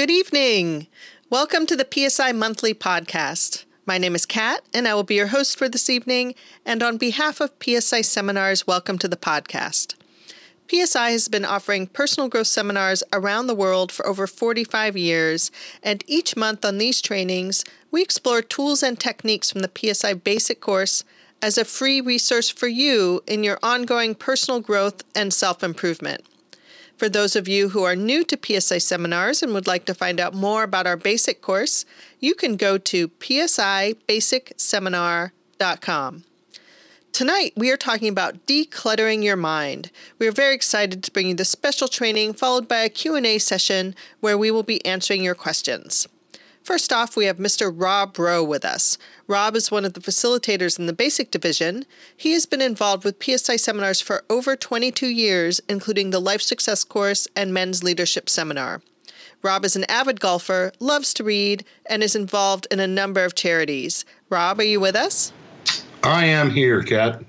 Good evening. Welcome to the PSI Monthly Podcast. My name is Kat, and I will be your host for this evening. And on behalf of PSI Seminars, welcome to the podcast. PSI has been offering personal growth seminars around the world for over 45 years, and each month on these trainings, we explore tools and techniques from the PSI Basic course as a free resource for you in your ongoing personal growth and self improvement. For those of you who are new to PSI seminars and would like to find out more about our basic course, you can go to psibasicseminar.com. Tonight, we are talking about decluttering your mind. We are very excited to bring you this special training followed by a Q&A session where we will be answering your questions. First off, we have Mr. Rob Rohe with us. Rob is one of the facilitators in the basic division. He has been involved with PSI seminars for over 22 years, including the Life Success course and Men's Leadership Seminar. Rob is an avid golfer, loves to read, and is involved in a number of charities. Rob, are you with us? I am here, Kat.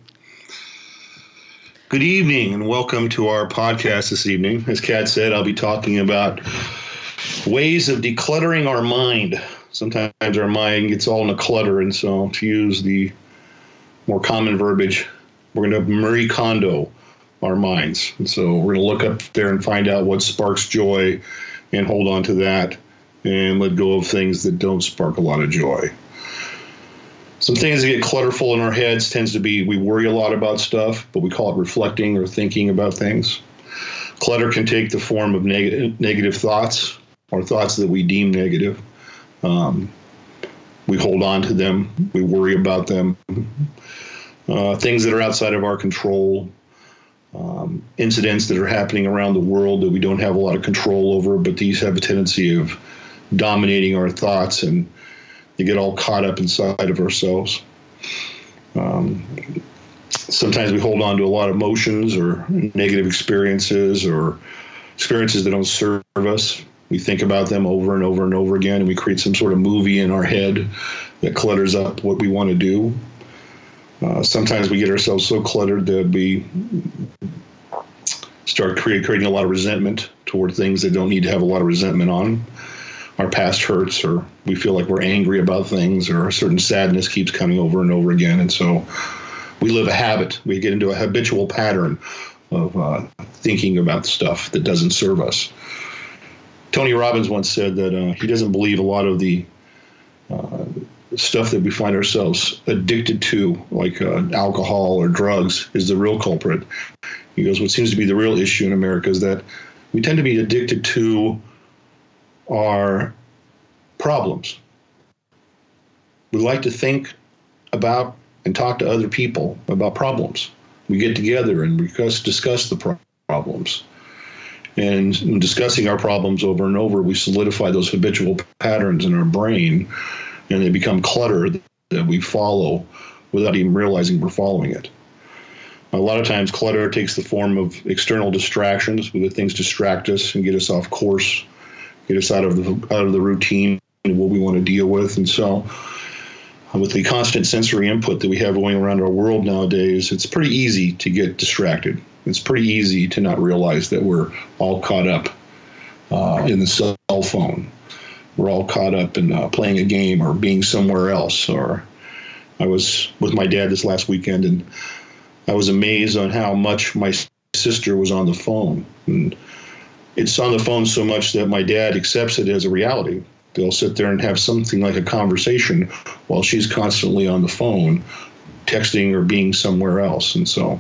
Good evening and welcome to our podcast this evening. As Kat said, I'll be talking about ways of decluttering our mind. Sometimes our mind gets all in a clutter, and so to use the more common verbiage, we're going to Marie Kondo our minds. And so we're going to look up there and find out what sparks joy and hold on to that and let go of things that don't spark a lot of joy. Some things that get clutterful in our heads tends to be we worry a lot about stuff, but we call it reflecting or thinking about things. Clutter can take the form of neg- negative thoughts or thoughts that we deem negative. Um, we hold on to them, we worry about them. Uh, things that are outside of our control, um, incidents that are happening around the world that we don't have a lot of control over, but these have a tendency of dominating our thoughts and they get all caught up inside of ourselves. Um, sometimes we hold on to a lot of emotions or negative experiences or experiences that don't serve us. We think about them over and over and over again, and we create some sort of movie in our head that clutters up what we want to do. Uh, sometimes we get ourselves so cluttered that we start create, creating a lot of resentment toward things that don't need to have a lot of resentment on. Our past hurts, or we feel like we're angry about things, or a certain sadness keeps coming over and over again. And so we live a habit. We get into a habitual pattern of uh, thinking about stuff that doesn't serve us. Tony Robbins once said that uh, he doesn't believe a lot of the uh, stuff that we find ourselves addicted to, like uh, alcohol or drugs, is the real culprit. He goes, What seems to be the real issue in America is that we tend to be addicted to our problems. We like to think about and talk to other people about problems. We get together and discuss, discuss the pro- problems. And in discussing our problems over and over, we solidify those habitual patterns in our brain and they become clutter that we follow without even realizing we're following it. A lot of times, clutter takes the form of external distractions, where things distract us and get us off course, get us out of the out of the routine of what we want to deal with. And so, with the constant sensory input that we have going around our world nowadays, it's pretty easy to get distracted. It's pretty easy to not realize that we're all caught up uh, in the cell phone. We're all caught up in uh, playing a game or being somewhere else. Or I was with my dad this last weekend, and I was amazed on how much my sister was on the phone. And it's on the phone so much that my dad accepts it as a reality. They'll sit there and have something like a conversation while she's constantly on the phone, texting or being somewhere else. And so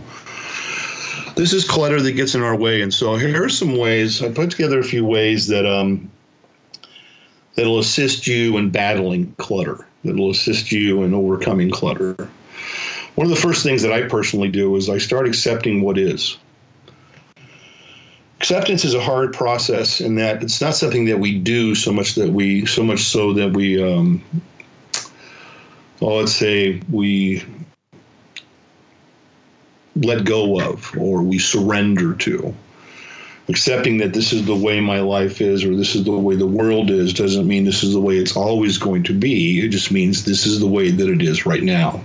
this is clutter that gets in our way. And so here are some ways I put together a few ways that um, that'll assist you in battling clutter. That'll assist you in overcoming clutter. One of the first things that I personally do is I start accepting what is. Acceptance is a hard process in that it's not something that we do so much that we so much so that we um, well, let's say we let go of or we surrender to. Accepting that this is the way my life is or this is the way the world is doesn't mean this is the way it's always going to be. It just means this is the way that it is right now.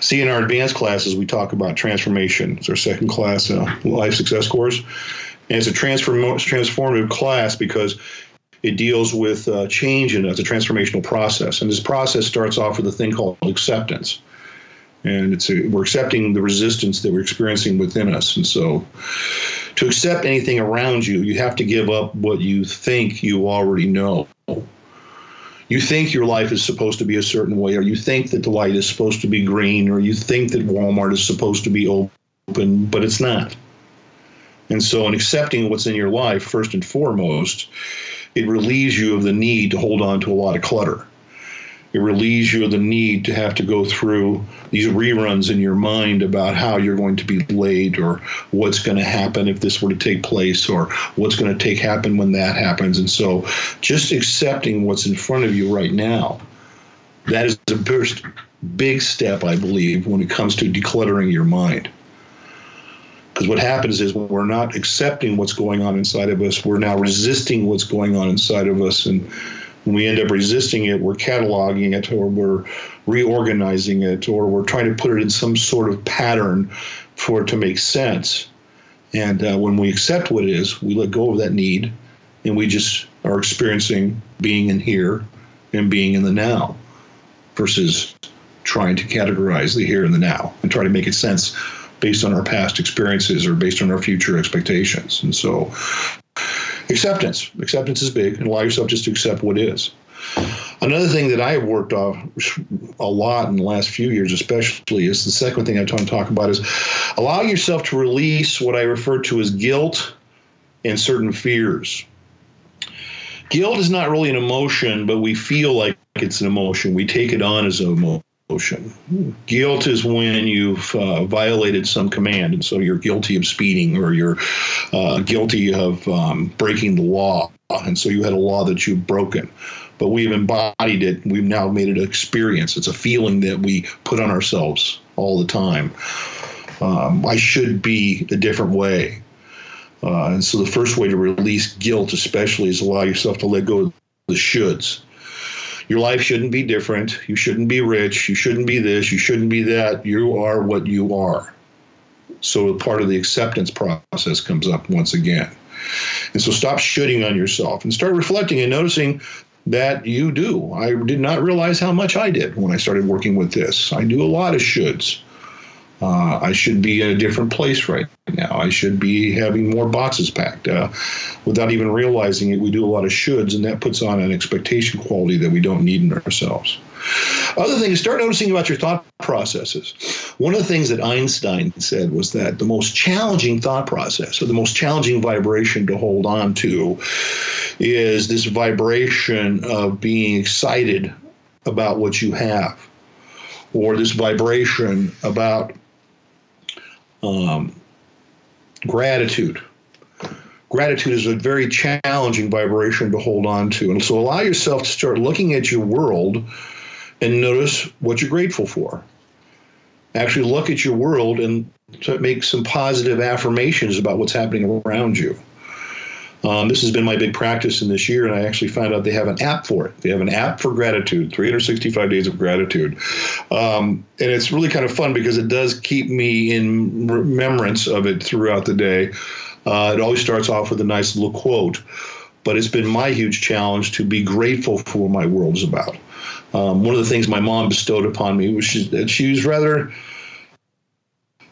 See, in our advanced classes, we talk about transformation. It's our second class, uh, life success course. And it's a transform- transformative class because it deals with uh, change and it's a transformational process. And this process starts off with a thing called acceptance. And it's a, we're accepting the resistance that we're experiencing within us. And so, to accept anything around you, you have to give up what you think you already know. You think your life is supposed to be a certain way, or you think that the light is supposed to be green, or you think that Walmart is supposed to be open, but it's not. And so, in accepting what's in your life, first and foremost, it relieves you of the need to hold on to a lot of clutter. It relieves you of the need to have to go through these reruns in your mind about how you're going to be late or what's going to happen if this were to take place or what's going to take happen when that happens. And so just accepting what's in front of you right now, that is the first big step, I believe, when it comes to decluttering your mind. Because what happens is when we're not accepting what's going on inside of us, we're now resisting what's going on inside of us. And when we end up resisting it, we're cataloging it or we're reorganizing it or we're trying to put it in some sort of pattern for it to make sense. And uh, when we accept what it is, we let go of that need and we just are experiencing being in here and being in the now versus trying to categorize the here and the now and try to make it sense based on our past experiences or based on our future expectations. And so, acceptance. Acceptance is big, and allow yourself just to accept what is. Another thing that I have worked off a lot in the last few years, especially, is the second thing I want to talk about is allow yourself to release what I refer to as guilt and certain fears. Guilt is not really an emotion, but we feel like it's an emotion. We take it on as an Guilt is when you've uh, violated some command, and so you're guilty of speeding or you're uh, guilty of um, breaking the law, and so you had a law that you've broken. But we've embodied it. We've now made it an experience. It's a feeling that we put on ourselves all the time. Um, I should be a different way. Uh, and so the first way to release guilt, especially, is allow yourself to let go of the shoulds your life shouldn't be different. You shouldn't be rich. You shouldn't be this. You shouldn't be that. You are what you are. So part of the acceptance process comes up once again. And so stop shooting on yourself and start reflecting and noticing that you do. I did not realize how much I did when I started working with this. I do a lot of shoulds. Uh, I should be in a different place right now. I should be having more boxes packed. Uh, without even realizing it, we do a lot of shoulds, and that puts on an expectation quality that we don't need in ourselves. Other thing is start noticing about your thought processes. One of the things that Einstein said was that the most challenging thought process, or the most challenging vibration to hold on to, is this vibration of being excited about what you have, or this vibration about um, gratitude. Gratitude is a very challenging vibration to hold on to. And so allow yourself to start looking at your world and notice what you're grateful for. Actually, look at your world and make some positive affirmations about what's happening around you. Um, this has been my big practice in this year, and I actually found out they have an app for it. They have an app for gratitude, 365 days of gratitude. Um, and it's really kind of fun because it does keep me in remembrance of it throughout the day. Uh, it always starts off with a nice little quote, but it's been my huge challenge to be grateful for what my world is about. Um, one of the things my mom bestowed upon me was she, she was rather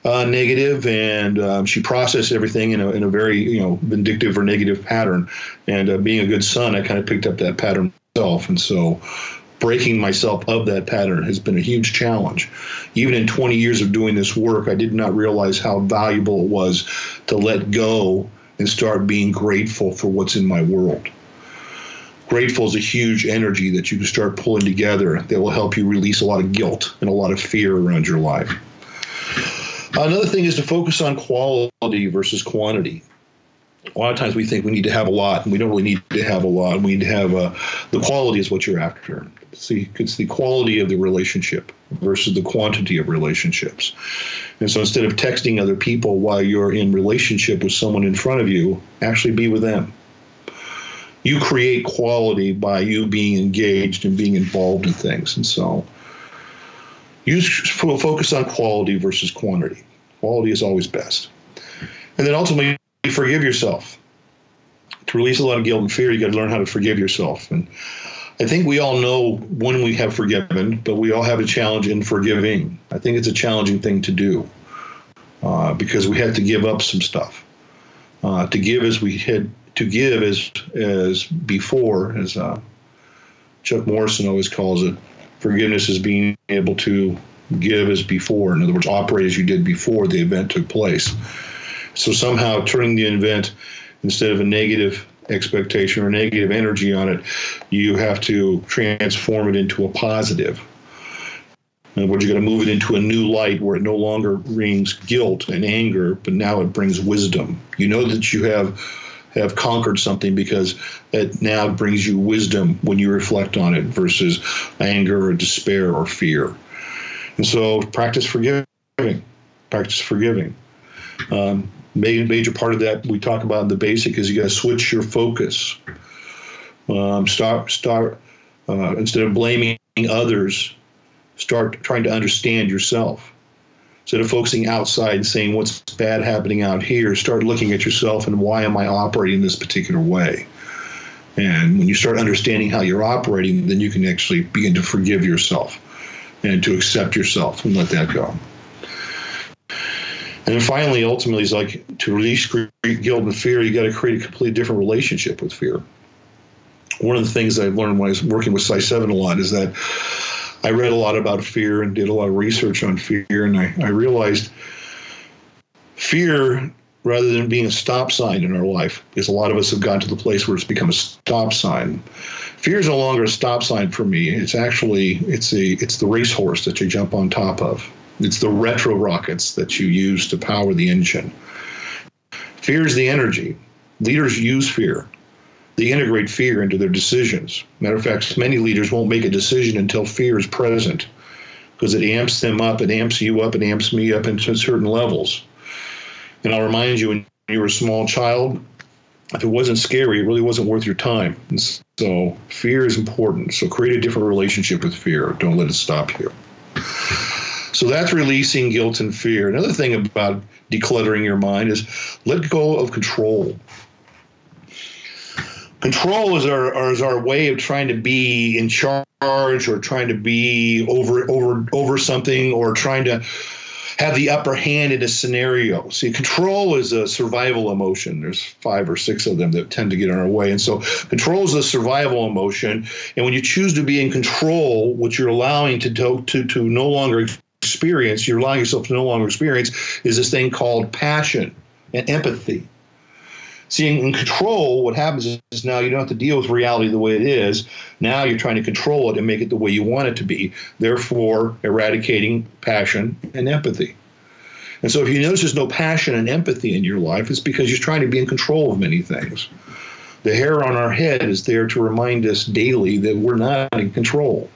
uh, negative, and um, she processed everything in a, in a very you know vindictive or negative pattern. And uh, being a good son, I kind of picked up that pattern myself, and so breaking myself of that pattern has been a huge challenge. Even in 20 years of doing this work, I did not realize how valuable it was to let go and start being grateful for what's in my world. Grateful is a huge energy that you can start pulling together that will help you release a lot of guilt and a lot of fear around your life. Another thing is to focus on quality versus quantity. A lot of times we think we need to have a lot, and we don't really need to have a lot. We need to have a, uh, the quality is what you're after. See, it's the quality of the relationship versus the quantity of relationships. And so instead of texting other people while you're in relationship with someone in front of you, actually be with them. You create quality by you being engaged and being involved in things. And so Use focus on quality versus quantity. Quality is always best. And then ultimately, forgive yourself. to release a lot of guilt and fear, you got to learn how to forgive yourself. And I think we all know when we have forgiven, but we all have a challenge in forgiving. I think it's a challenging thing to do uh, because we have to give up some stuff. Uh, to give as we had to give as as before, as uh, Chuck Morrison always calls it, forgiveness is being able to give as before. In other words, operate as you did before the event took place. So somehow turning the event instead of a negative expectation or negative energy on it, you have to transform it into a positive. In other words, you're going to move it into a new light where it no longer brings guilt and anger, but now it brings wisdom. You know that you have have conquered something because it now brings you wisdom when you reflect on it versus anger or despair or fear. And so practice forgiving, practice forgiving. Um, major part of that we talk about in the basic is you got to switch your focus. Um, start start uh, instead of blaming others, start trying to understand yourself. Instead of focusing outside and saying what's bad happening out here, start looking at yourself and why am I operating this particular way. And when you start understanding how you're operating, then you can actually begin to forgive yourself and to accept yourself and let that go. And then finally, ultimately, is like to release guilt and fear, you got to create a completely different relationship with fear. One of the things I've learned when I was working with Psi 7 a lot is that I read a lot about fear and did a lot of research on fear, and I, I realized fear, rather than being a stop sign in our life, because a lot of us have gotten to the place where it's become a stop sign. Fear is no longer a stop sign for me. It's actually it's a it's the racehorse that you jump on top of it's the retro rockets that you use to power the engine. Fear is the energy. Leaders use fear. They integrate fear into their decisions. Matter of fact, many leaders won't make a decision until fear is present because it amps them up, it amps you up, it amps me up into certain levels. And I'll remind you, when you were a small child, if it wasn't scary, it really wasn't worth your time. And so fear is important. So create a different relationship with fear. Don't let it stop you. So that's releasing guilt and fear. Another thing about decluttering your mind is let go of control. Control is our is our way of trying to be in charge or trying to be over over over something or trying to have the upper hand in a scenario. See, control is a survival emotion. There's five or six of them that tend to get in our way. And so control is a survival emotion. And when you choose to be in control, what you're allowing to to, to, to no longer experience, you're allowing yourself to no longer experience, is this thing called passion and empathy. Seeing in control, what happens is now you don't have to deal with reality the way it is. Now you're trying to control it and make it the way you want it to be, therefore eradicating passion and empathy. And so if you notice there's no passion and empathy in your life, it's because you're trying to be in control of many things. The hair on our head is there to remind us daily that we're not in control.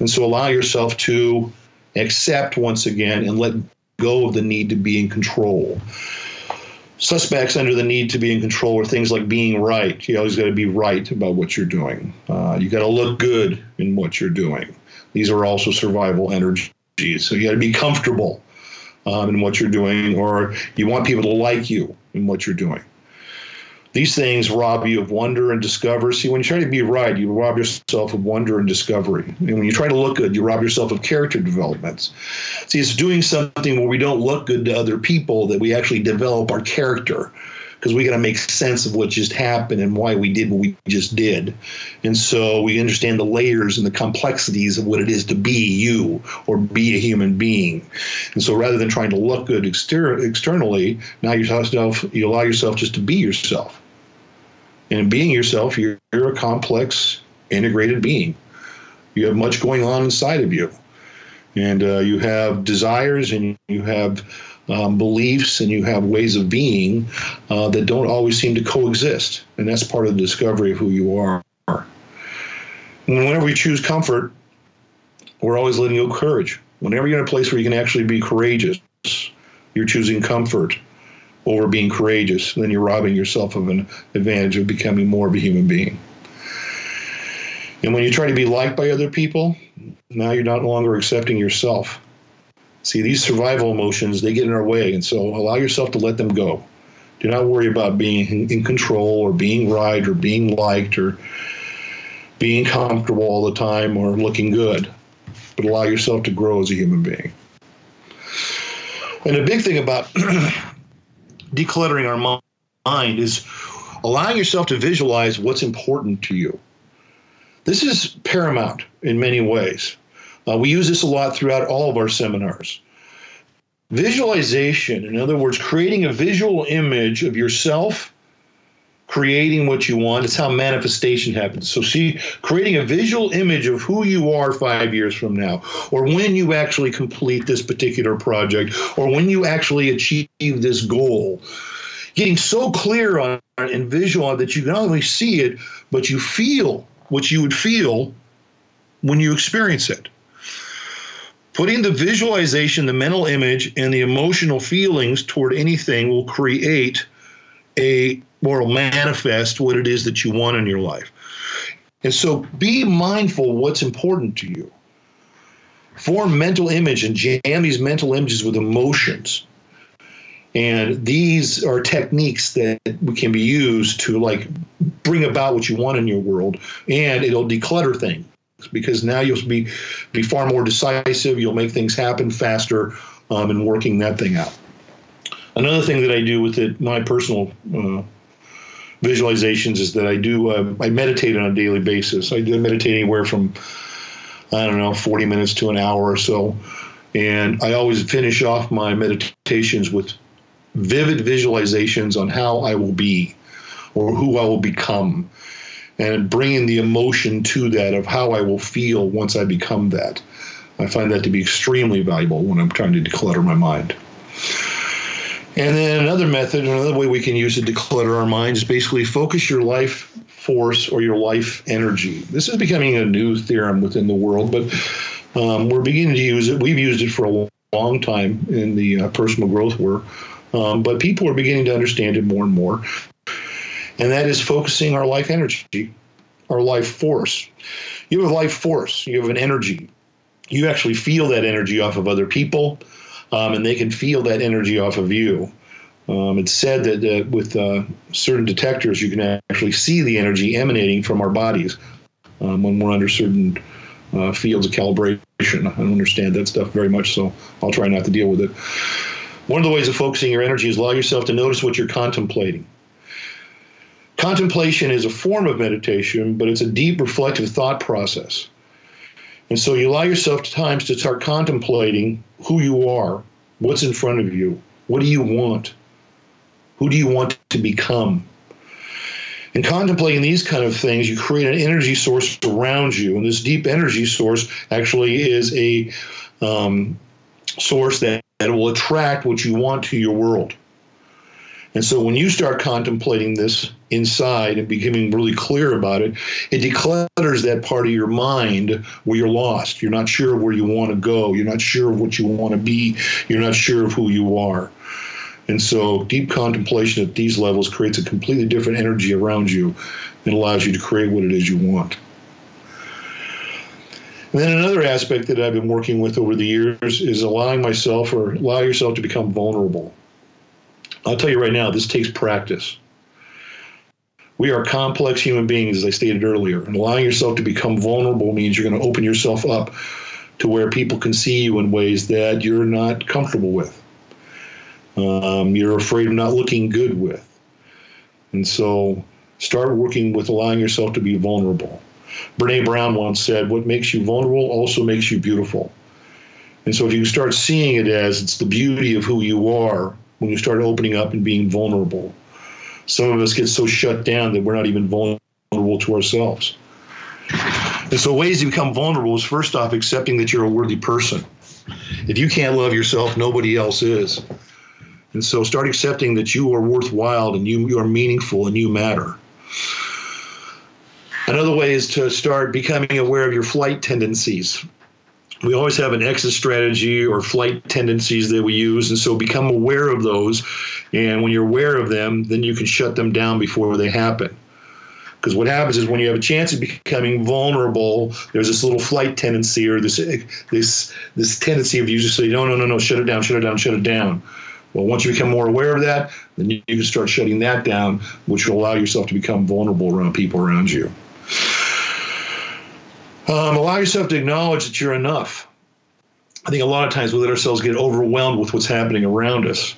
And so allow yourself to accept once again and let go of the need to be in control. Suspects under the need to be in control are things like being right. You always got to be right about what you're doing. Uh, you got to look good in what you're doing. These are also survival energies. So you got to be comfortable um, in what you're doing, or you want people to like you in what you're doing. These things rob you of wonder and discovery. See, when you try to be right, you rob yourself of wonder and discovery. And when you try to look good, you rob yourself of character developments. See, it's doing something where we don't look good to other people that we actually develop our character because we got to make sense of what just happened and why we did what we just did. And so we understand the layers and the complexities of what it is to be you or be a human being. And so rather than trying to look good exter- externally, now you you allow yourself just to be yourself. And being yourself, you're, you're a complex, integrated being. You have much going on inside of you. And uh, you have desires and you have um, beliefs and you have ways of being uh, that don't always seem to coexist. And that's part of the discovery of who you are. And whenever we choose comfort, we're always letting go courage. Whenever you're in a place where you can actually be courageous, you're choosing comfort over being courageous, then you're robbing yourself of an advantage of becoming more of a human being. And when you try to be liked by other people, now you're not longer accepting yourself. See, these survival emotions, they get in our way. And so allow yourself to let them go. Do not worry about being in, control or being right or being liked or being comfortable all the time or looking good, but allow yourself to grow as a human being. And a big thing about decluttering our mind is allowing yourself to visualize what's important to you. This is paramount in many ways. Uh, we use this a lot throughout all of our seminars. Visualization, in other words, creating a visual image of yourself creating what you want. It's how manifestation happens. So, see, creating a visual image of who you are five years from now, or when you actually complete this particular project, or when you actually achieve this goal. Getting so clear on and visual on that you can not only see it, but you feel what you would feel when you experience it. Putting the visualization, the mental image, and the emotional feelings toward anything will create a or will manifest what it is that you want in your life. And so be mindful what's important to you. Form mental image and jam these mental images with emotions. And these are techniques that can be used to like bring about what you want in your world and it'll declutter things because now you'll be be far more decisive. You'll make things happen faster um, in working that thing out. Another thing that I do with it, my personal uh, visualizations, is that I do uh, I meditate on a daily basis. I do meditate anywhere from I don't know 40 minutes to an hour or so, and I always finish off my meditations with vivid visualizations on how I will be or who I will become and bringing the emotion to that of how I will feel once I become that. I find that to be extremely valuable when I'm trying to declutter my mind. And then another method, another way we can use it to clutter our mind is basically focus your life force or your life energy. This is becoming a new theorem within the world, but um, we're beginning to use it. We've used it for a long time in the uh, personal growth work, um, but people are beginning to understand it more and more and that is focusing our life energy, our life force. You have a life force, you have an energy. You actually feel that energy off of other people, um, and they can feel that energy off of you. Um, it's said that uh, with uh, certain detectors, you can actually see the energy emanating from our bodies um, when we're under certain uh, fields of calibration. I don't understand that stuff very much, so I'll try not to deal with it. One of the ways of focusing your energy is allow yourself to notice what you're contemplating. Contemplation is a form of meditation, but it's a deep reflective thought process. And so you allow yourself times to start contemplating who you are, what's in front of you, what do you want, who do you want to become. And contemplating these kind of things, you create an energy source around you. And this deep energy source actually is a um, source that, that will attract what you want to your world. And so when you start contemplating this inside and becoming really clear about it, it declutters that part of your mind where you're lost. You're not sure where you want to go. You're not sure of what you want to be. You're not sure of who you are. And so deep contemplation at these levels creates a completely different energy around you and allows you to create what it is you want. And then another aspect that I've been working with over the years is allowing myself or allow yourself to become vulnerable. I'll tell you right now, this takes practice. We are complex human beings, as I stated earlier, and allowing yourself to become vulnerable means you're going to open yourself up to where people can see you in ways that you're not comfortable with. Um, you're afraid of not looking good with. And so start working with allowing yourself to be vulnerable. Brene Brown once said, What makes you vulnerable also makes you beautiful. And so if you start seeing it as it's the beauty of who you are when you start opening up and being vulnerable. Some of us get so shut down that we're not even vulnerable to ourselves. And so, ways to become vulnerable is first off accepting that you're a worthy person. If you can't love yourself, nobody else is. And so, start accepting that you are worthwhile and you, you are meaningful and you matter. Another way is to start becoming aware of your flight tendencies we always have an exit strategy or flight tendencies that we use and so become aware of those. And when you're aware of them then you can shut them down before they happen. Because what happens is when you have a chance of becoming vulnerable there's this little flight tendency or this this this tendency of you just say no no no no shut it down shut it down shut it down. Well, once you become more aware of that, then you can start shutting that down, which will allow yourself to become vulnerable around people around you. Um, allow yourself to acknowledge that you're enough. I think a lot of times we let ourselves get overwhelmed with what's happening around us.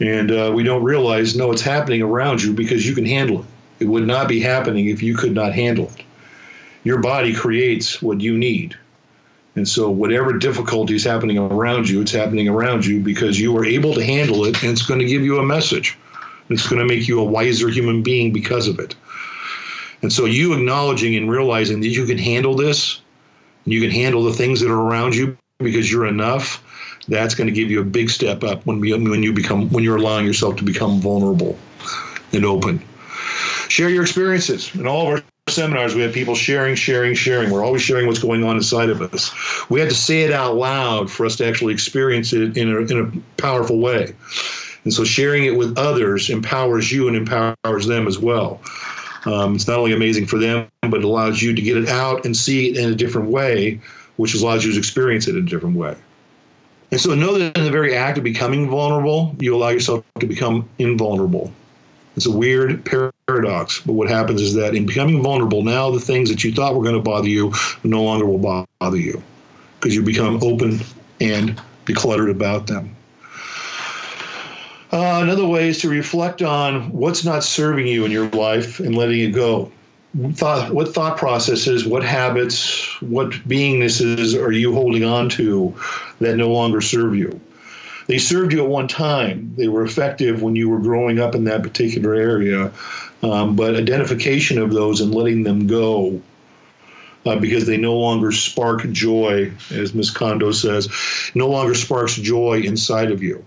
And uh, we don't realize, no, it's happening around you because you can handle it. It would not be happening if you could not handle it. Your body creates what you need. And so, whatever difficulty is happening around you, it's happening around you because you are able to handle it and it's going to give you a message. It's going to make you a wiser human being because of it. And so, you acknowledging and realizing that you can handle this, you can handle the things that are around you because you're enough, that's going to give you a big step up when, when you become when you're allowing yourself to become vulnerable and open. Share your experiences. In all of our seminars, we have people sharing, sharing, sharing. We're always sharing what's going on inside of us. We had to say it out loud for us to actually experience it in a, in a powerful way. And so sharing it with others empowers you and empowers them as well. Um, it's not only amazing for them, but it allows you to get it out and see it in a different way, which allows you to experience it in a different way. And so know that in the very act of becoming vulnerable, you allow yourself to become invulnerable. It's a weird paradox, but what happens is that in becoming vulnerable, now the things that you thought were going to bother you no longer will bother you because you become open and decluttered about them. Uh, another way is to reflect on what's not serving you in your life and letting it go. Thought, what thought processes, what habits, what beingnesses are you holding on to that no longer serve you? They served you at one time. They were effective when you were growing up in that particular area. Um, but identification of those and letting them go uh, because they no longer spark joy, as Ms. Kondo says, no longer sparks joy inside of you.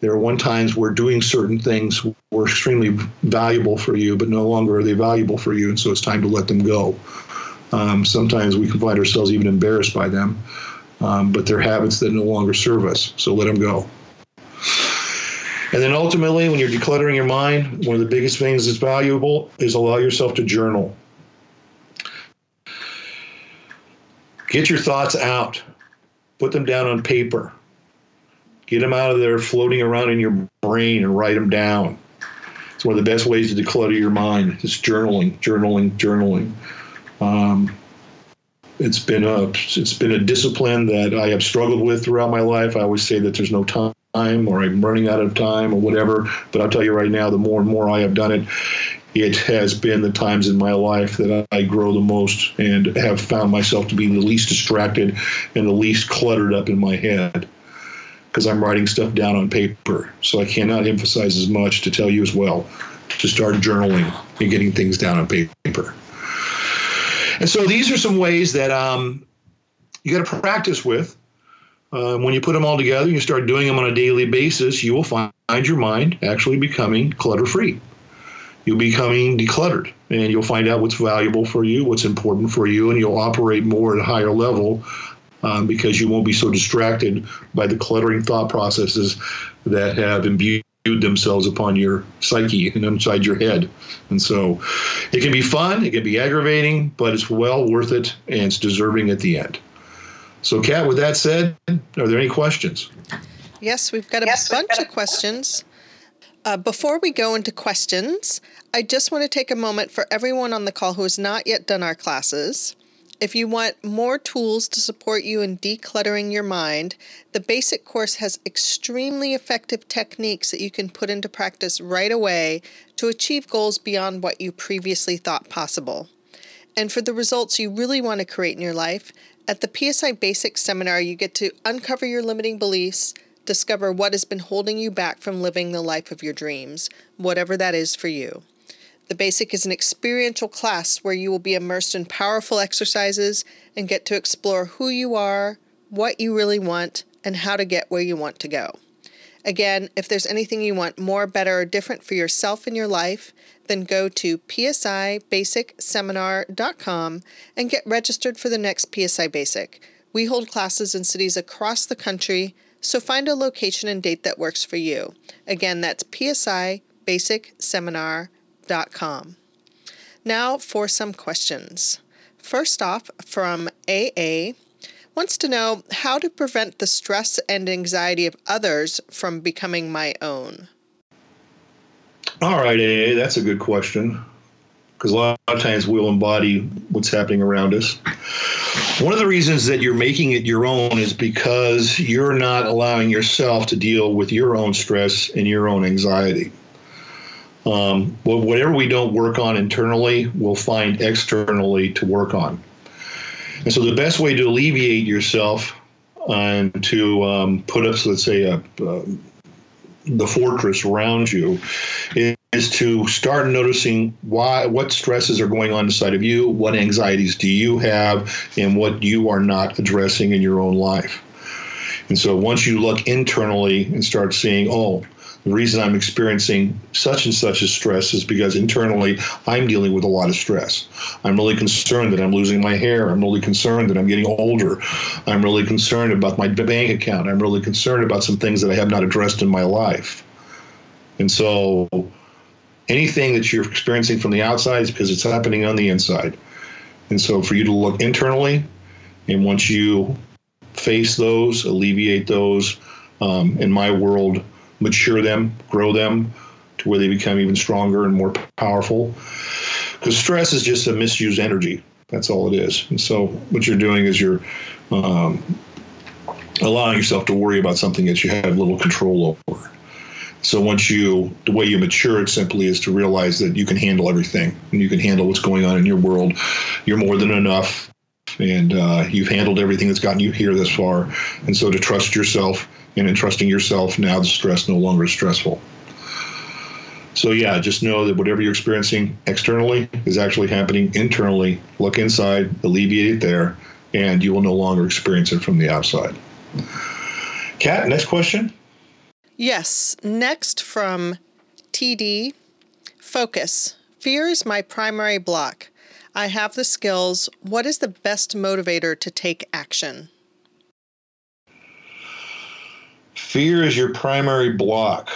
There are one times where doing certain things were extremely valuable for you, but no longer are they valuable for you, and so it's time to let them go. Um, sometimes we can find ourselves even embarrassed by them um, but they're habits that no longer serve us. So let them go. And then ultimately, when you're decluttering your mind, one of the biggest things that's valuable is allow yourself to journal. Get your thoughts out, put them down on paper, get them out of there floating around in your brain and write them down. It's one of the best ways to declutter your mind. It's journaling, journaling, journaling. Um, it's been a it's been a discipline that I have struggled with throughout my life. I always say that there's no time or I'm running out of time or whatever. But I'll tell you right now, the more and more I have done it, it has been the times in my life that I grow the most and have found myself to be the least distracted and the least cluttered up in my head because I'm writing stuff down on paper. So I cannot emphasize as much to tell you as well to start journaling and getting things down on paper. And so these are some ways that um, you got to practice with. Uh, when you put them all together, you start doing them on a daily basis, you will find your mind actually becoming clutter free. You'll be becoming decluttered, and you'll find out what's valuable for you, what's important for you, and you'll operate more at a higher level um, because you won't be so distracted by the cluttering thought processes that have imbued themselves upon your psyche and inside your head. And so it can be fun, it can be aggravating, but it's well worth it and it's deserving at the end. So, Kat, with that said, are there any questions? Yes, we've got a yes, bunch got a- of questions. Uh, before we go into questions, I just want to take a moment for everyone on the call who has not yet done our classes. If you want more tools to support you in decluttering your mind, the basic course has extremely effective techniques that you can put into practice right away to achieve goals beyond what you previously thought possible. And for the results you really want to create in your life, at the PSI Basics seminar, you get to uncover your limiting beliefs, discover what has been holding you back from living the life of your dreams, whatever that is for you. The Basic is an experiential class where you will be immersed in powerful exercises and get to explore who you are, what you really want, and how to get where you want to go. Again, if there's anything you want more, better, or different for yourself in your life, then go to psibasicseminar.com and get registered for the next PSI Basic. We hold classes in cities across the country, so find a location and date that works for you. Again, that's psibasicseminar.com now for some questions. First off, from AA wants to know how to prevent the stress and anxiety of others from becoming my own. All right, AA, that's a good question because a lot of times we'll embody what's happening around us. One of the reasons that you're making it your own is because you're not allowing yourself to deal with your own stress and your own anxiety. Um, whatever we don't work on internally, we'll find externally to work on. And so the best way to alleviate yourself and to um, put up, so let's say, a, uh, the fortress around you is, is to start noticing why what stresses are going on inside of you, what anxieties do you have, and what you are not addressing in your own life. And so once you look internally and start seeing, oh, the reason I'm experiencing such and such a stress is because internally I'm dealing with a lot of stress. I'm really concerned that I'm losing my hair. I'm really concerned that I'm getting older. I'm really concerned about my bank account. I'm really concerned about some things that I have not addressed in my life. And so anything that you're experiencing from the outside is because it's happening on the inside. And so for you to look internally, and once you face those, alleviate those, um, in my world, mature them, grow them to where they become even stronger and more powerful. Because stress is just a misused energy. That's all it is. And so what you're doing is you're um, allowing yourself to worry about something that you have little control over. So once you, the way you mature it simply is to realize that you can handle everything and you can handle what's going on in your world. You're more than enough and uh, you've handled everything that's gotten you here this far. And so to trust yourself and in trusting yourself, now the stress no longer is stressful. So yeah, just know that whatever you're experiencing externally is actually happening internally. Look inside, alleviate it there, and you will no longer experience it from the outside. Kat, next question. Yes, next from TD Focus. Fear is my primary block. I have the skills. What is the best motivator to take action? Fear is your primary block.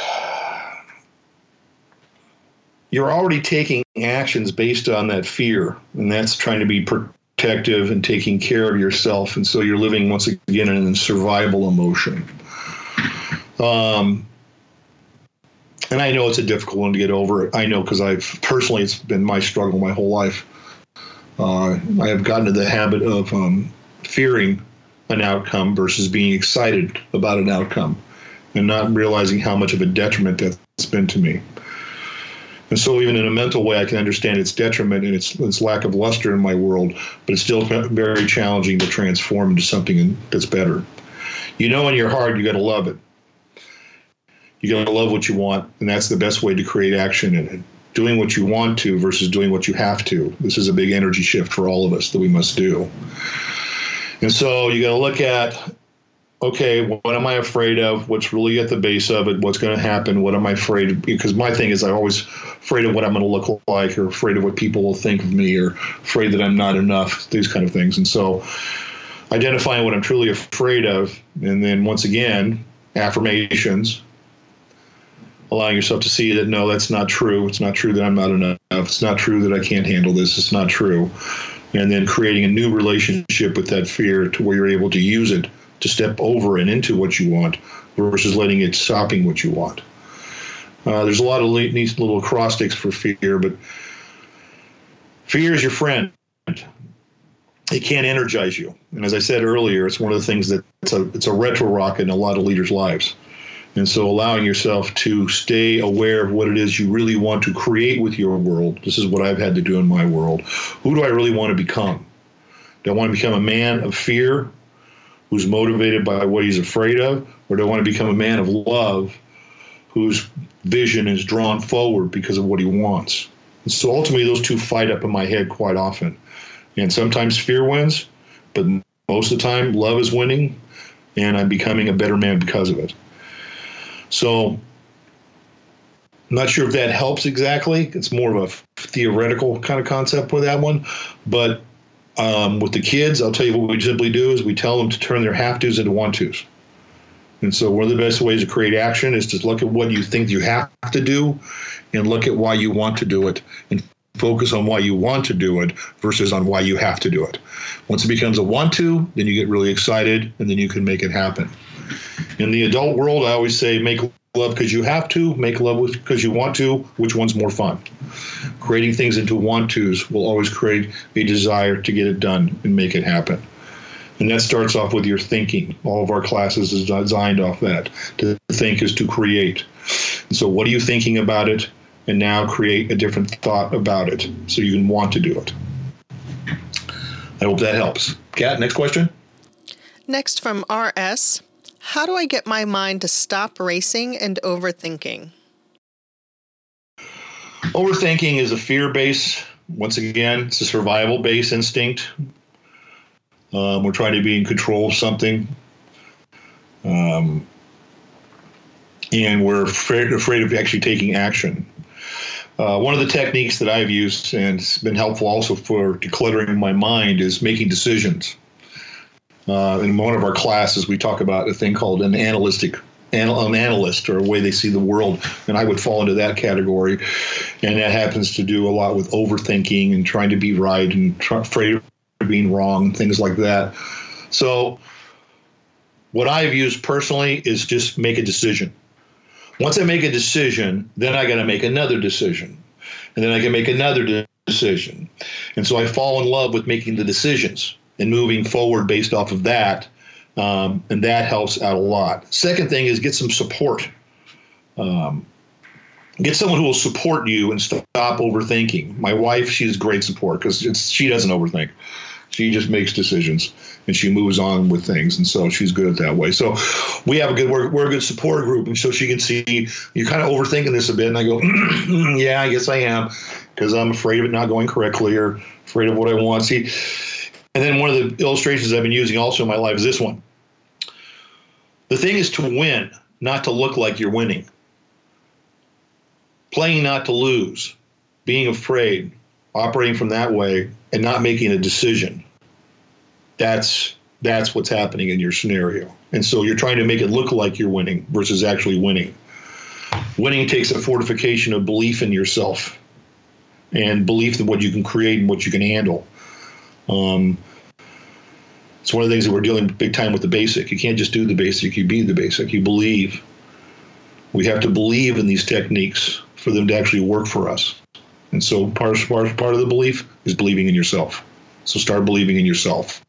You're already taking actions based on that fear, and that's trying to be protective and taking care of yourself. And so you're living once again in a survival emotion. Um, and I know it's a difficult one to get over. I know because I've personally, it's been my struggle my whole life. Uh, I have gotten to the habit of um, fearing an outcome versus being excited about an outcome and not realizing how much of a detriment that's been to me. And so, even in a mental way, I can understand its detriment and its, its lack of luster in my world, but it's still very challenging to transform into something that's better. You know, in your heart, you got to love it. You got to love what you want, and that's the best way to create action in it. Doing what you want to versus doing what you have to. This is a big energy shift for all of us that we must do. And so you got to look at okay, what am I afraid of? What's really at the base of it? What's going to happen? What am I afraid of? Because my thing is, I'm always afraid of what I'm going to look like, or afraid of what people will think of me, or afraid that I'm not enough, these kind of things. And so, identifying what I'm truly afraid of, and then once again, affirmations, allowing yourself to see that no, that's not true. It's not true that I'm not enough. It's not true that I can't handle this. It's not true. And then creating a new relationship with that fear to where you're able to use it to step over and into what you want versus letting it stopping what you want. Uh, there's a lot of neat little acrostics for fear, but fear is your friend. It can't energize you, and as I said earlier, it's one of the things that it's a it's a retro rock in a lot of leaders' lives. And so, allowing yourself to stay aware of what it is you really want to create with your world. This is what I've had to do in my world. Who do I really want to become? Do I want to become a man of fear who's motivated by what he's afraid of, or do I want to become a man of love whose vision is drawn forward because of what he wants? And so ultimately, those two fight up in my head quite often. And sometimes fear wins, but most of the time, love is winning, and I'm becoming a better man because of it. So, I'm not sure if that helps exactly. It's more of a theoretical kind of concept with that one, but um, with the kids, I'll tell you what we simply do is we tell them to turn their have tos into want tos. And so one of the best ways to create action is to look at what you think you have to do and look at why you want to do it and focus on why you want to do it versus on why you have to do it. Once it becomes a want to, then you get really excited and then you can make it happen. In the adult world, I always say make love because you have to, make love because you want to. Which one's more fun? Creating things into want tos will always create a desire to get it done and make it happen. And that starts off with your thinking. All of our classes is designed off that. To think is to create. And so, what are you thinking about it? And now create a different thought about it so you can want to do it. I hope that helps. Kat, next question. Next from RS How do I get my mind to stop racing and overthinking? Overthinking is a fear base. Once again, it's a survival base instinct. Um, we're trying to be in control of something. Um, and we're afraid, afraid of actually taking action. Uh, one of the techniques that I've used and it's been helpful also for decluttering my mind is making decisions. Uh, in one of our classes, we talk about a thing called an analytic an analyst or a way they see the world, and I would fall into that category. And that happens to do a lot with overthinking and trying to be right and try, afraid of being wrong, things like that. So, what I've used personally is just make a decision. Once I make a decision, then I got to make another decision. And then I can make another decision. And so I fall in love with making the decisions and moving forward based off of that. Um, and that helps out a lot. Second thing is get some support. Um, get someone who will support you and stop overthinking. My wife, she's great support because she doesn't overthink. She just makes decisions and she moves on with things, and so she's good at that way. So we have a good we're, we're a good support group, and so she can see you're kind of overthinking this a bit, and I go, yeah, I guess I am, because I'm afraid of it not going correctly or afraid of what I want. See, and then one of the illustrations I've been using also in my life is this one. The thing is to win, not to look like you're winning. Playing not to lose, being afraid, operating from that way, and not making a decision. That's that's what's happening in your scenario. And so you're trying to make it look like you're winning versus actually winning. Winning takes a fortification of belief in yourself and belief in what you can create and what you can handle. Um, it's one of the things that we're dealing big time with the basic. You can't just do the basic, you be the basic, you believe. We have to believe in these techniques for them to actually work for us. And so part, part, part of the belief is believing in yourself. So start believing in yourself.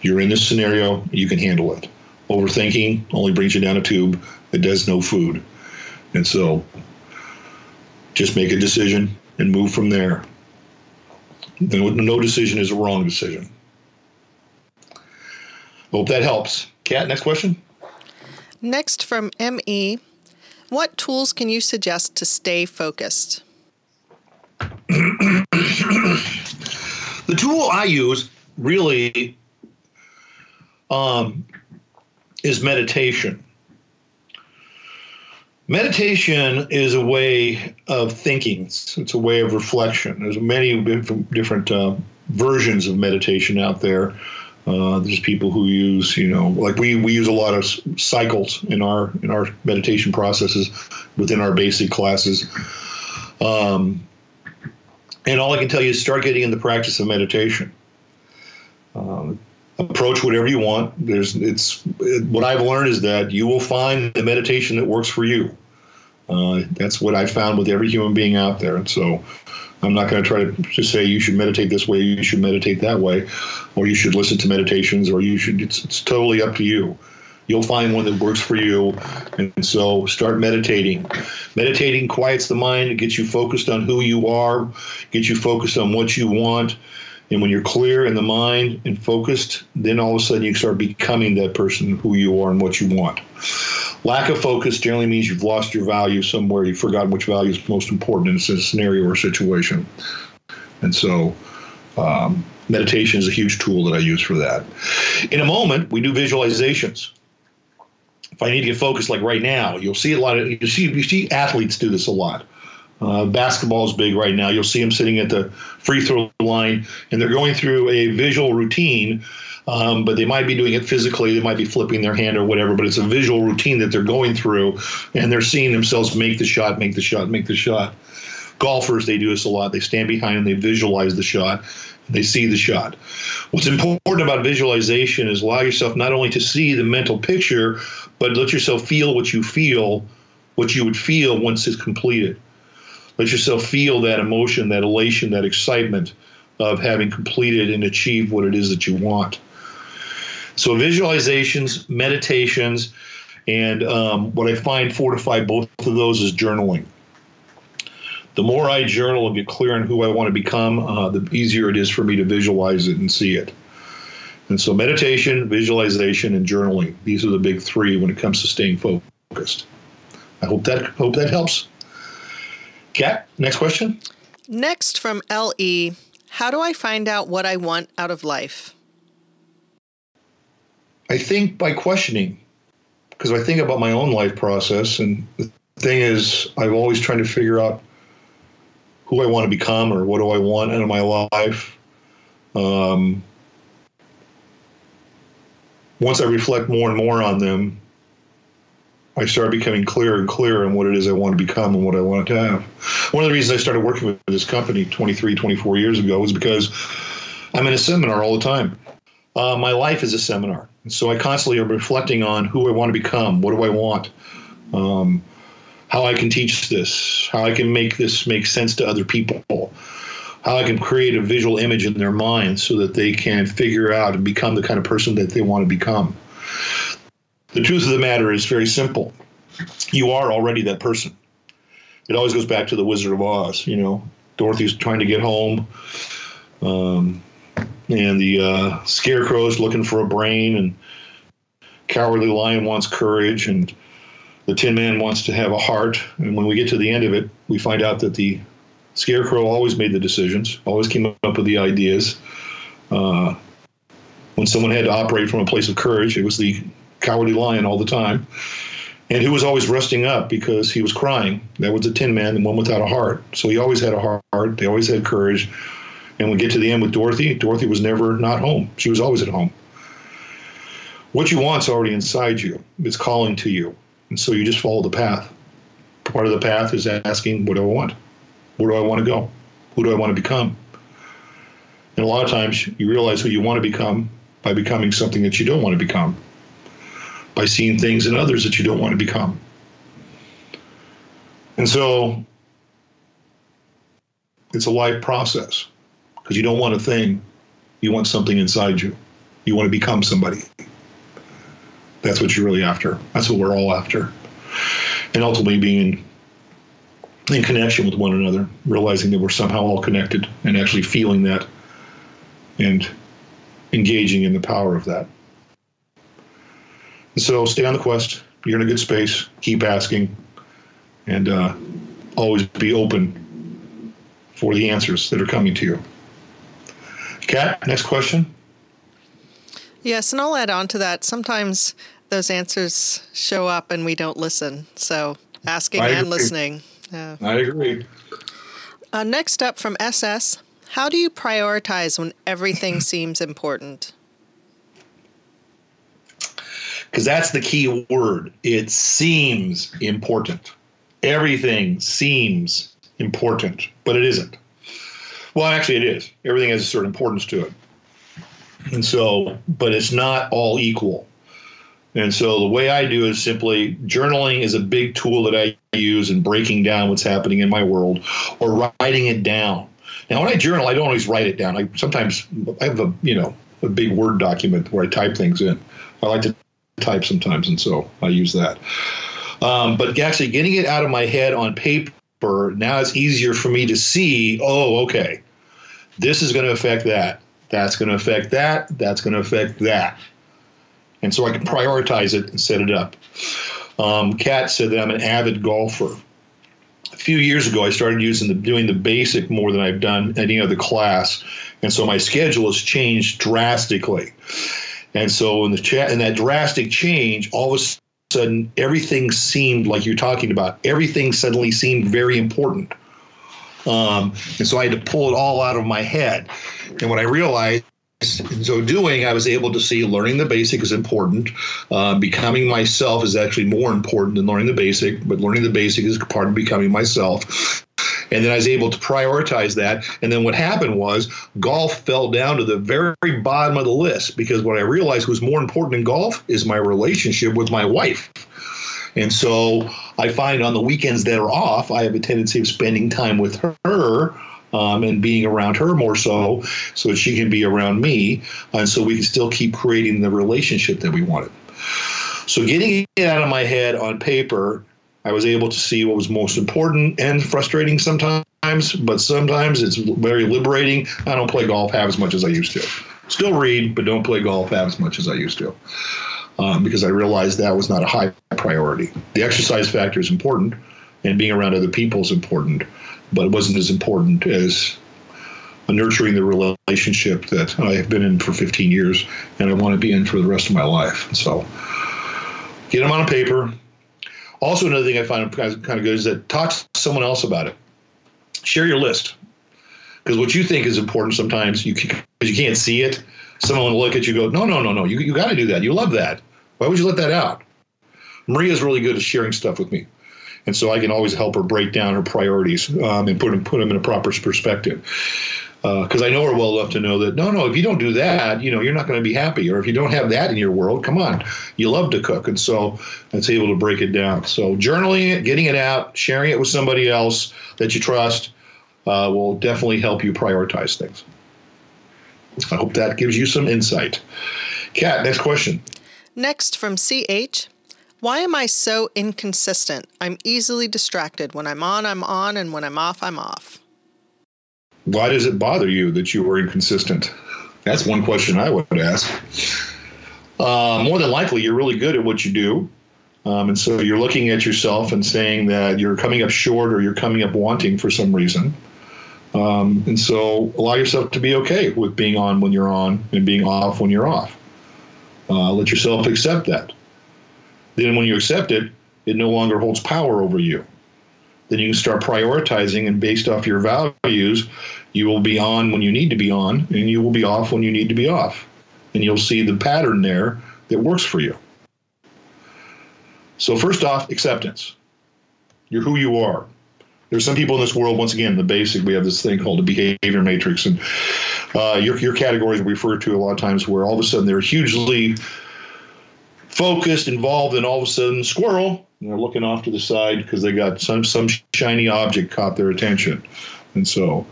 You're in this scenario, you can handle it. Overthinking only brings you down a tube that does no food. And so just make a decision and move from there. No decision is a wrong decision. Hope that helps. Kat, next question. Next from ME What tools can you suggest to stay focused? the tool I use really um, is meditation. Meditation is a way of thinking. It's a way of reflection. There's many different uh, versions of meditation out there. Uh, there's people who use, you know, like we, we use a lot of cycles in our in our meditation processes within our basic classes. Um, and all I can tell you is start getting in the practice of meditation. Um, approach whatever you want. There's it's what I've learned is that you will find the meditation that works for you. Uh, that's what I found with every human being out there. And so I'm not going to try to say you should meditate this way, you should meditate that way, or you should listen to meditations, or you should. It's, it's totally up to you you'll find one that works for you. And so start meditating. Meditating quiets the mind, it gets you focused on who you are, gets you focused on what you want. And when you're clear in the mind and focused, then all of a sudden you start becoming that person who you are and what you want. Lack of focus generally means you've lost your value somewhere. You've forgotten which value is most important in a scenario or situation. And so, um, meditation is a huge tool that I use for that. In a moment, we do visualizations if I need to get focused, like right now, you'll see a lot of you see you see athletes do this a lot. Uh, basketball is big right now. You'll see them sitting at the free throw line, and they're going through a visual routine. Um, but they might be doing it physically. They might be flipping their hand or whatever. But it's a visual routine that they're going through, and they're seeing themselves make the shot, make the shot, make the shot. golfers, they do this a lot. They stand behind and they visualize the shot. They see the shot. What's important about visualization is allow yourself not only to see the mental picture, but let yourself feel what you feel, what you would feel once it's completed. Let yourself feel that emotion, that elation, that excitement of having completed and achieved what it is that you want. So, visualizations, meditations, and um, what I find fortify both of those is journaling. The more I journal and get clear on who I want to become, uh, the easier it is for me to visualize it and see it. And so, meditation, visualization, and journaling. These are the big three when it comes to staying focused. I hope that hope that helps. Kat, next question. Next from LE, how do I find out what I want out of life? I think by questioning because I think about my own life process, and the thing is, I'm always trying to figure out who I want to become or what do I want out of my life. Um, once I reflect more and more on them, I started becoming clearer and clearer on what it is I want to become and what I want to have. One of the reasons I started working with this company 23, 24 years ago was because I'm in a seminar all the time. Uh, my life is a seminar. So I constantly am reflecting on who I want to become, what do I want, um, how I can teach this, how I can make this make sense to other people, how I can create a visual image in their mind so that they can figure out and become the kind of person that they want to become. The truth of the matter is very simple. You are already that person. It always goes back to the Wizard of Oz. You know, Dorothy's trying to get home. Um, and the uh, scarecrow's looking for a brain, and cowardly lion wants courage, and the Tin Man wants to have a heart. And when we get to the end of it, we find out that the scarecrow always made the decisions, always came up with the ideas. Uh, when someone had to operate from a place of courage, it was the cowardly lion all the time. And who was always resting up because he was crying. That was the Tin Man, the one without a heart. So he always had a heart. They always had courage. And we get to the end with Dorothy. Dorothy was never not home. She was always at home. What you want's already inside you. It's calling to you. And so you just follow the path. Part of the path is asking, what do I want? Where do I want to go? Who do I want to become? And a lot of times you realize who you want to become by becoming something that you don't want to become, by seeing things in others that you don't want to become. And so it's a life process because you don't want a thing, you want something inside you. You want to become somebody. That's what you're really after. That's what we're all after. And ultimately being in connection with one another, realizing that we're somehow all connected and actually feeling that and engaging in the power of that. And so stay on the quest. You're in a good space. Keep asking and uh, always be open for the answers that are coming to you. Kat, next question. Yes, and I'll add on to that. Sometimes those answers show up and we don't listen. So asking and listening. Yeah. I agree. Uh, next up from SS How do you prioritize when everything seems important? Because that's the key word. It seems important. Everything seems important, but it isn't. Well, actually, it is. Everything has a certain importance to it. And so, but it's not all equal. And so the way I do is simply journaling is a big tool that I use in breaking down what's happening in my world or writing it down. Now, when I journal, I don't always write it down. I sometimes I have a you know a big Word document where I type things in. I like to type sometimes, and so I use that. Um, but actually, getting it out of my head on paper now it's easier for me to see. Oh, okay, this is going to affect that. That's going to affect that. That's going to affect that. And so I can prioritize it and set it up. Um, Kat said that I'm an avid golfer. A few years ago, I started using the doing the basic more than I've done any other class, and so my schedule has changed drastically. And so in the chat, in that drastic change, all of a sudden everything seemed like you're talking about. Everything suddenly seemed very important. Um, and so I had to pull it all out of my head. And what I realized in so doing, I was able to see learning the basic is important. Uh, becoming myself is actually more important than learning the basic, but learning the basic is part of becoming myself. And then I was able to prioritize that. And then what happened was golf fell down to the very bottom of the list because what I realized was more important in golf is my relationship with my wife. And so I find on the weekends that are off, I have a tendency of spending time with her um, and being around her more so, so that she can be around me, and so we can still keep creating the relationship that we wanted. So getting it out of my head on paper, I was able to see what was most important and frustrating sometimes, but sometimes it's very liberating. I don't play golf half as much as I used to. Still read, but don't play golf half as much as I used to. Um, because I realized that was not a high priority. The exercise factor is important, and being around other people is important but it wasn't as important as nurturing the relationship that I have been in for 15 years and I want to be in for the rest of my life. So get them on a paper. Also, another thing I find kind of good is that talk to someone else about it. Share your list because what you think is important sometimes you can, you can't see it. Someone will look at you go, no, no, no, no, you, you got to do that. You love that. Why would you let that out? Maria's really good at sharing stuff with me and so I can always help her break down her priorities um, and put them put them in a proper perspective. Because uh, I know her well enough to know that no, no, if you don't do that, you know, you're not going to be happy. Or if you don't have that in your world, come on, you love to cook, and so it's able to break it down. So journaling it, getting it out, sharing it with somebody else that you trust, uh, will definitely help you prioritize things. I hope that gives you some insight. Kat, next question. Next from CH. Why am I so inconsistent? I'm easily distracted. When I'm on, I'm on, and when I'm off, I'm off. Why does it bother you that you are inconsistent? That's one question I would ask. Uh, more than likely, you're really good at what you do. Um, and so you're looking at yourself and saying that you're coming up short or you're coming up wanting for some reason. Um, and so allow yourself to be okay with being on when you're on and being off when you're off. Uh, let yourself accept that. Then when you accept it, it no longer holds power over you. Then you can start prioritizing, and based off your values, you will be on when you need to be on, and you will be off when you need to be off. And you'll see the pattern there that works for you. So, first off, acceptance. You're who you are. There's some people in this world, once again, the basic, we have this thing called a behavior matrix. And uh, your, your categories referred to a lot of times where all of a sudden they're hugely focused, involved, and all of a sudden, squirrel. They're looking off to the side because they got some some shiny object caught their attention, and so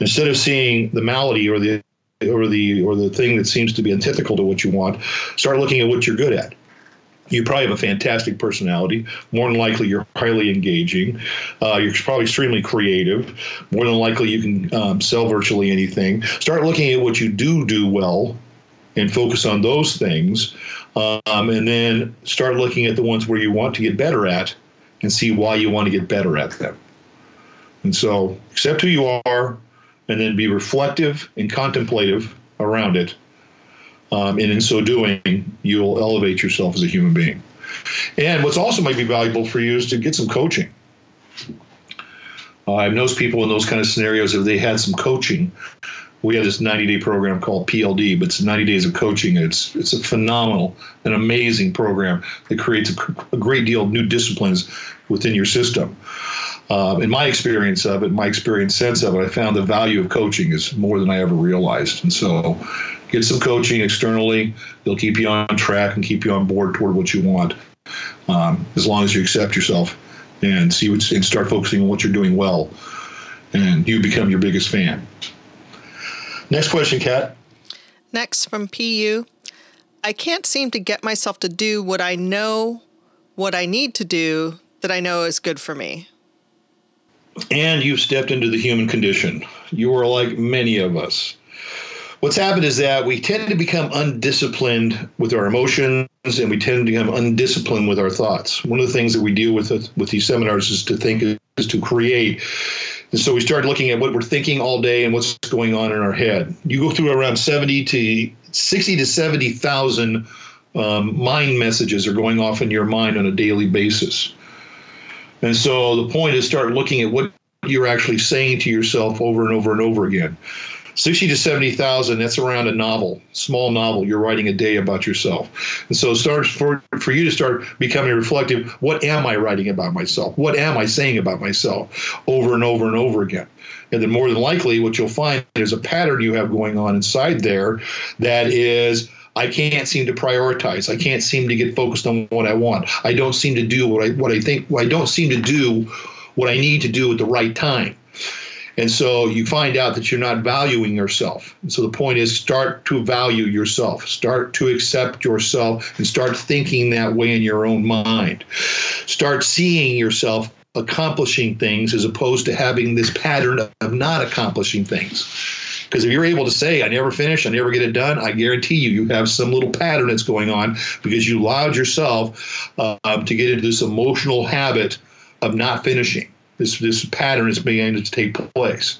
instead of seeing the malady or the or the or the thing that seems to be antithetical to what you want, start looking at what you're good at. You probably have a fantastic personality. More than likely, you're highly engaging. Uh, you're probably extremely creative. More than likely, you can um, sell virtually anything. Start looking at what you do do well and focus on those things um, and then start looking at the ones where you want to get better at and see why you want to get better at them. And so accept who you are and then be reflective and contemplative around it. Um, and in so doing, you'll elevate yourself as a human being. And what's also might be valuable for you is to get some coaching. Uh, I've noticed people in those kind of scenarios, if they had some coaching, we have this 90 day program called PLD, but it's 90 days of coaching. It's it's a phenomenal, an amazing program that creates a, a great deal of new disciplines within your system. Uh, in my experience of it, my experience sense of it, I found the value of coaching is more than I ever realized. And so, get some coaching externally. They'll keep you on track and keep you on board toward what you want, um, as long as you accept yourself and see what, and start focusing on what you're doing well, and you become your biggest fan. Next question, Kat. Next from PU. I can't seem to get myself to do what I know what I need to do that I know is good for me. And you've stepped into the human condition. You are like many of us. What's happened is that we tend to become undisciplined with our emotions and we tend to become undisciplined with our thoughts. One of the things that we deal with with these seminars is to think is to create and so we started looking at what we're thinking all day and what's going on in our head. You go through around 70 to 60 to 70,000 um, mind messages are going off in your mind on a daily basis. And so the point is start looking at what you're actually saying to yourself over and over and over again. 60 to 70,000, that's around a novel, small novel you're writing a day about yourself. And so it starts for, for you to start becoming reflective. What am I writing about myself? What am I saying about myself over and over and over again? And then more than likely, what you'll find is a pattern you have going on inside there that is, I can't seem to prioritize. I can't seem to get focused on what I want. I don't seem to do what I what I think. I don't seem to do what I need to do at the right time. And so you find out that you're not valuing yourself. And so the point is start to value yourself, start to accept yourself, and start thinking that way in your own mind. Start seeing yourself accomplishing things as opposed to having this pattern of not accomplishing things. Because if you're able to say, I never finish, I never get it done, I guarantee you, you have some little pattern that's going on because you allowed yourself uh, to get into this emotional habit of not finishing this this pattern is beginning to take place.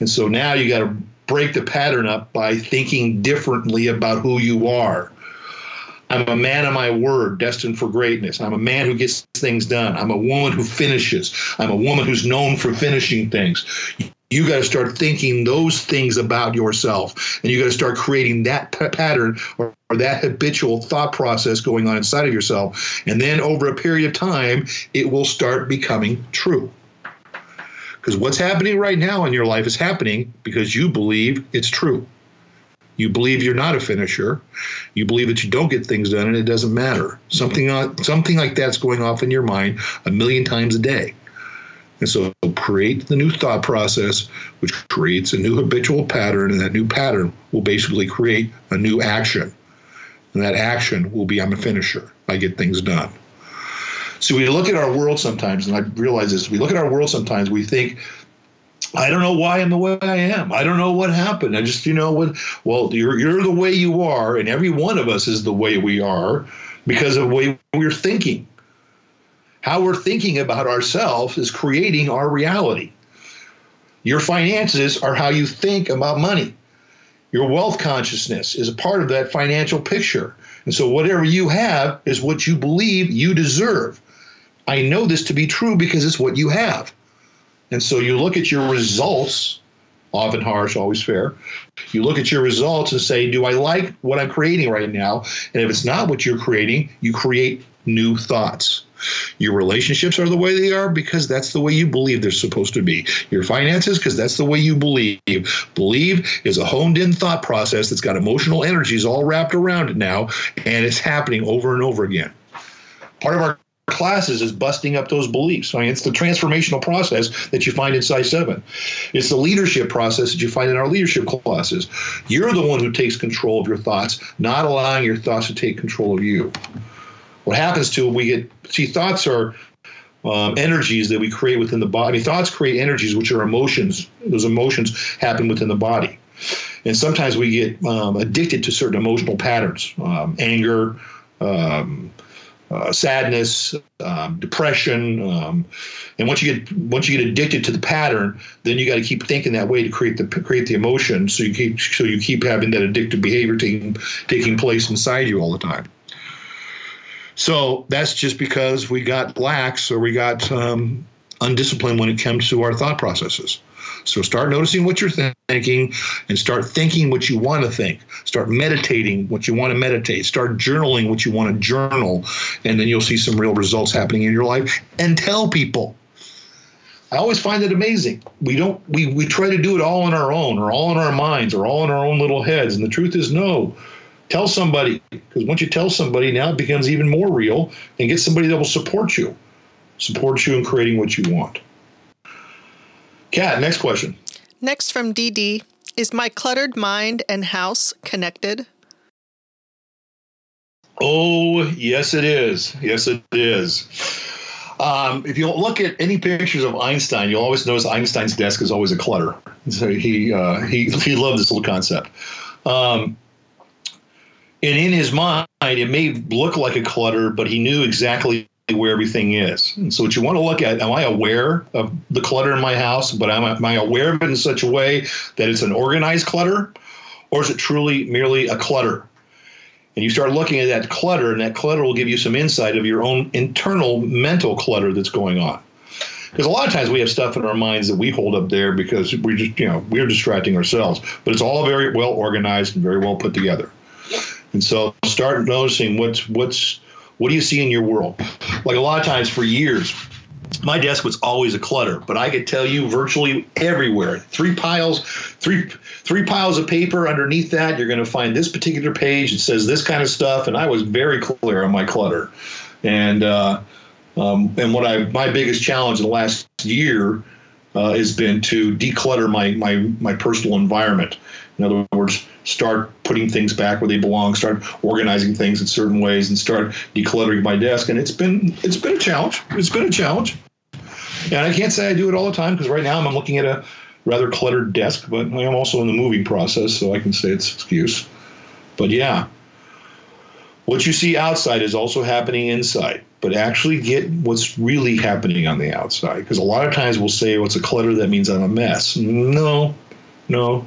And so now you got to break the pattern up by thinking differently about who you are. I'm a man of my word destined for greatness. I'm a man who gets things done. I'm a woman who finishes. I'm a woman who's known for finishing things. You got to start thinking those things about yourself and you got to start creating that p- pattern or, or, that habitual thought process going on inside of yourself. And then over a period of time it will start becoming true because what's happening right now in your life is happening because you believe it's true. You believe you're not a finisher. You believe that you don't get things done and it doesn't matter. Something, something like that's going off in your mind a million times a day. And so create the new thought process, which creates a new habitual pattern, and that new pattern will basically create a new action. And that action will be I'm a finisher. I get things done. So we look at our world sometimes, and I realize this. We look at our world sometimes. We think, I don't know why I'm the way I am. I don't know what happened. I just, you know, what? Well, you're you're the way you are, and every one of us is the way we are because of the way we're thinking. How we're thinking about ourselves is creating our reality. Your finances are how you think about money. Your wealth consciousness is a part of that financial picture. And so, whatever you have is what you believe you deserve. I know this to be true because it's what you have. And so you look at your results, often harsh, always fair. You look at your results and say, Do I like what I'm creating right now? And if it's not what you're creating, you create new thoughts. Your relationships are the way they are because that's the way you believe they're supposed to be. Your finances, because that's the way you believe. Believe is a honed in thought process that's got emotional energies all wrapped around it now, and it's happening over and over again. Part of our classes is busting up those beliefs. I mean, it's the transformational process that you find inside seven. It's the leadership process that you find in our leadership classes. You're the one who takes control of your thoughts, not allowing your thoughts to take control of you. What happens to we get see thoughts are um, energies that we create within the body. Thoughts create energies, which are emotions. Those emotions happen within the body. And sometimes we get um, addicted to certain emotional patterns, um, anger, um, uh, sadness, um, depression, um, and once you get once you get addicted to the pattern, then you got to keep thinking that way to create the create the emotion. So you keep so you keep having that addictive behavior taking taking place inside you all the time. So that's just because we got lax or we got um, undisciplined when it comes to our thought processes. So start noticing what you're thinking and start thinking what you want to think. Start meditating what you want to meditate. Start journaling what you want to journal. And then you'll see some real results happening in your life. And tell people. I always find it amazing. We don't we, we try to do it all on our own or all in our minds or all in our own little heads. And the truth is no. Tell somebody, because once you tell somebody, now it becomes even more real and get somebody that will support you. Support you in creating what you want. Kat, next question. Next from DD Is my cluttered mind and house connected? Oh, yes, it is. Yes, it is. Um, if you look at any pictures of Einstein, you'll always notice Einstein's desk is always a clutter. So he uh, he he loved this little concept. Um, and in his mind, it may look like a clutter, but he knew exactly where everything is. And so what you want to look at, am I aware of the clutter in my house, but am I, am I aware of it in such a way that it's an organized clutter or is it truly merely a clutter? And you start looking at that clutter and that clutter will give you some insight of your own internal mental clutter that's going on. because a lot of times we have stuff in our minds that we hold up there because we just you know we're distracting ourselves but it's all very well organized and very well put together and so start noticing what's what's what do you see in your world like a lot of times for years my desk was always a clutter, but I could tell you virtually everywhere. Three piles, three three piles of paper underneath that. You're going to find this particular page. It says this kind of stuff, and I was very clear on my clutter. And uh, um, and what I my biggest challenge in the last year uh, has been to declutter my my my personal environment. In other words, start putting things back where they belong, start organizing things in certain ways, and start decluttering my desk. And it's been it's been a challenge. It's been a challenge. And I can't say I do it all the time because right now I'm looking at a rather cluttered desk, but I am also in the moving process, so I can say it's excuse. But yeah, what you see outside is also happening inside, but actually get what's really happening on the outside. Because a lot of times we'll say, what's a clutter? That means I'm a mess. No, no.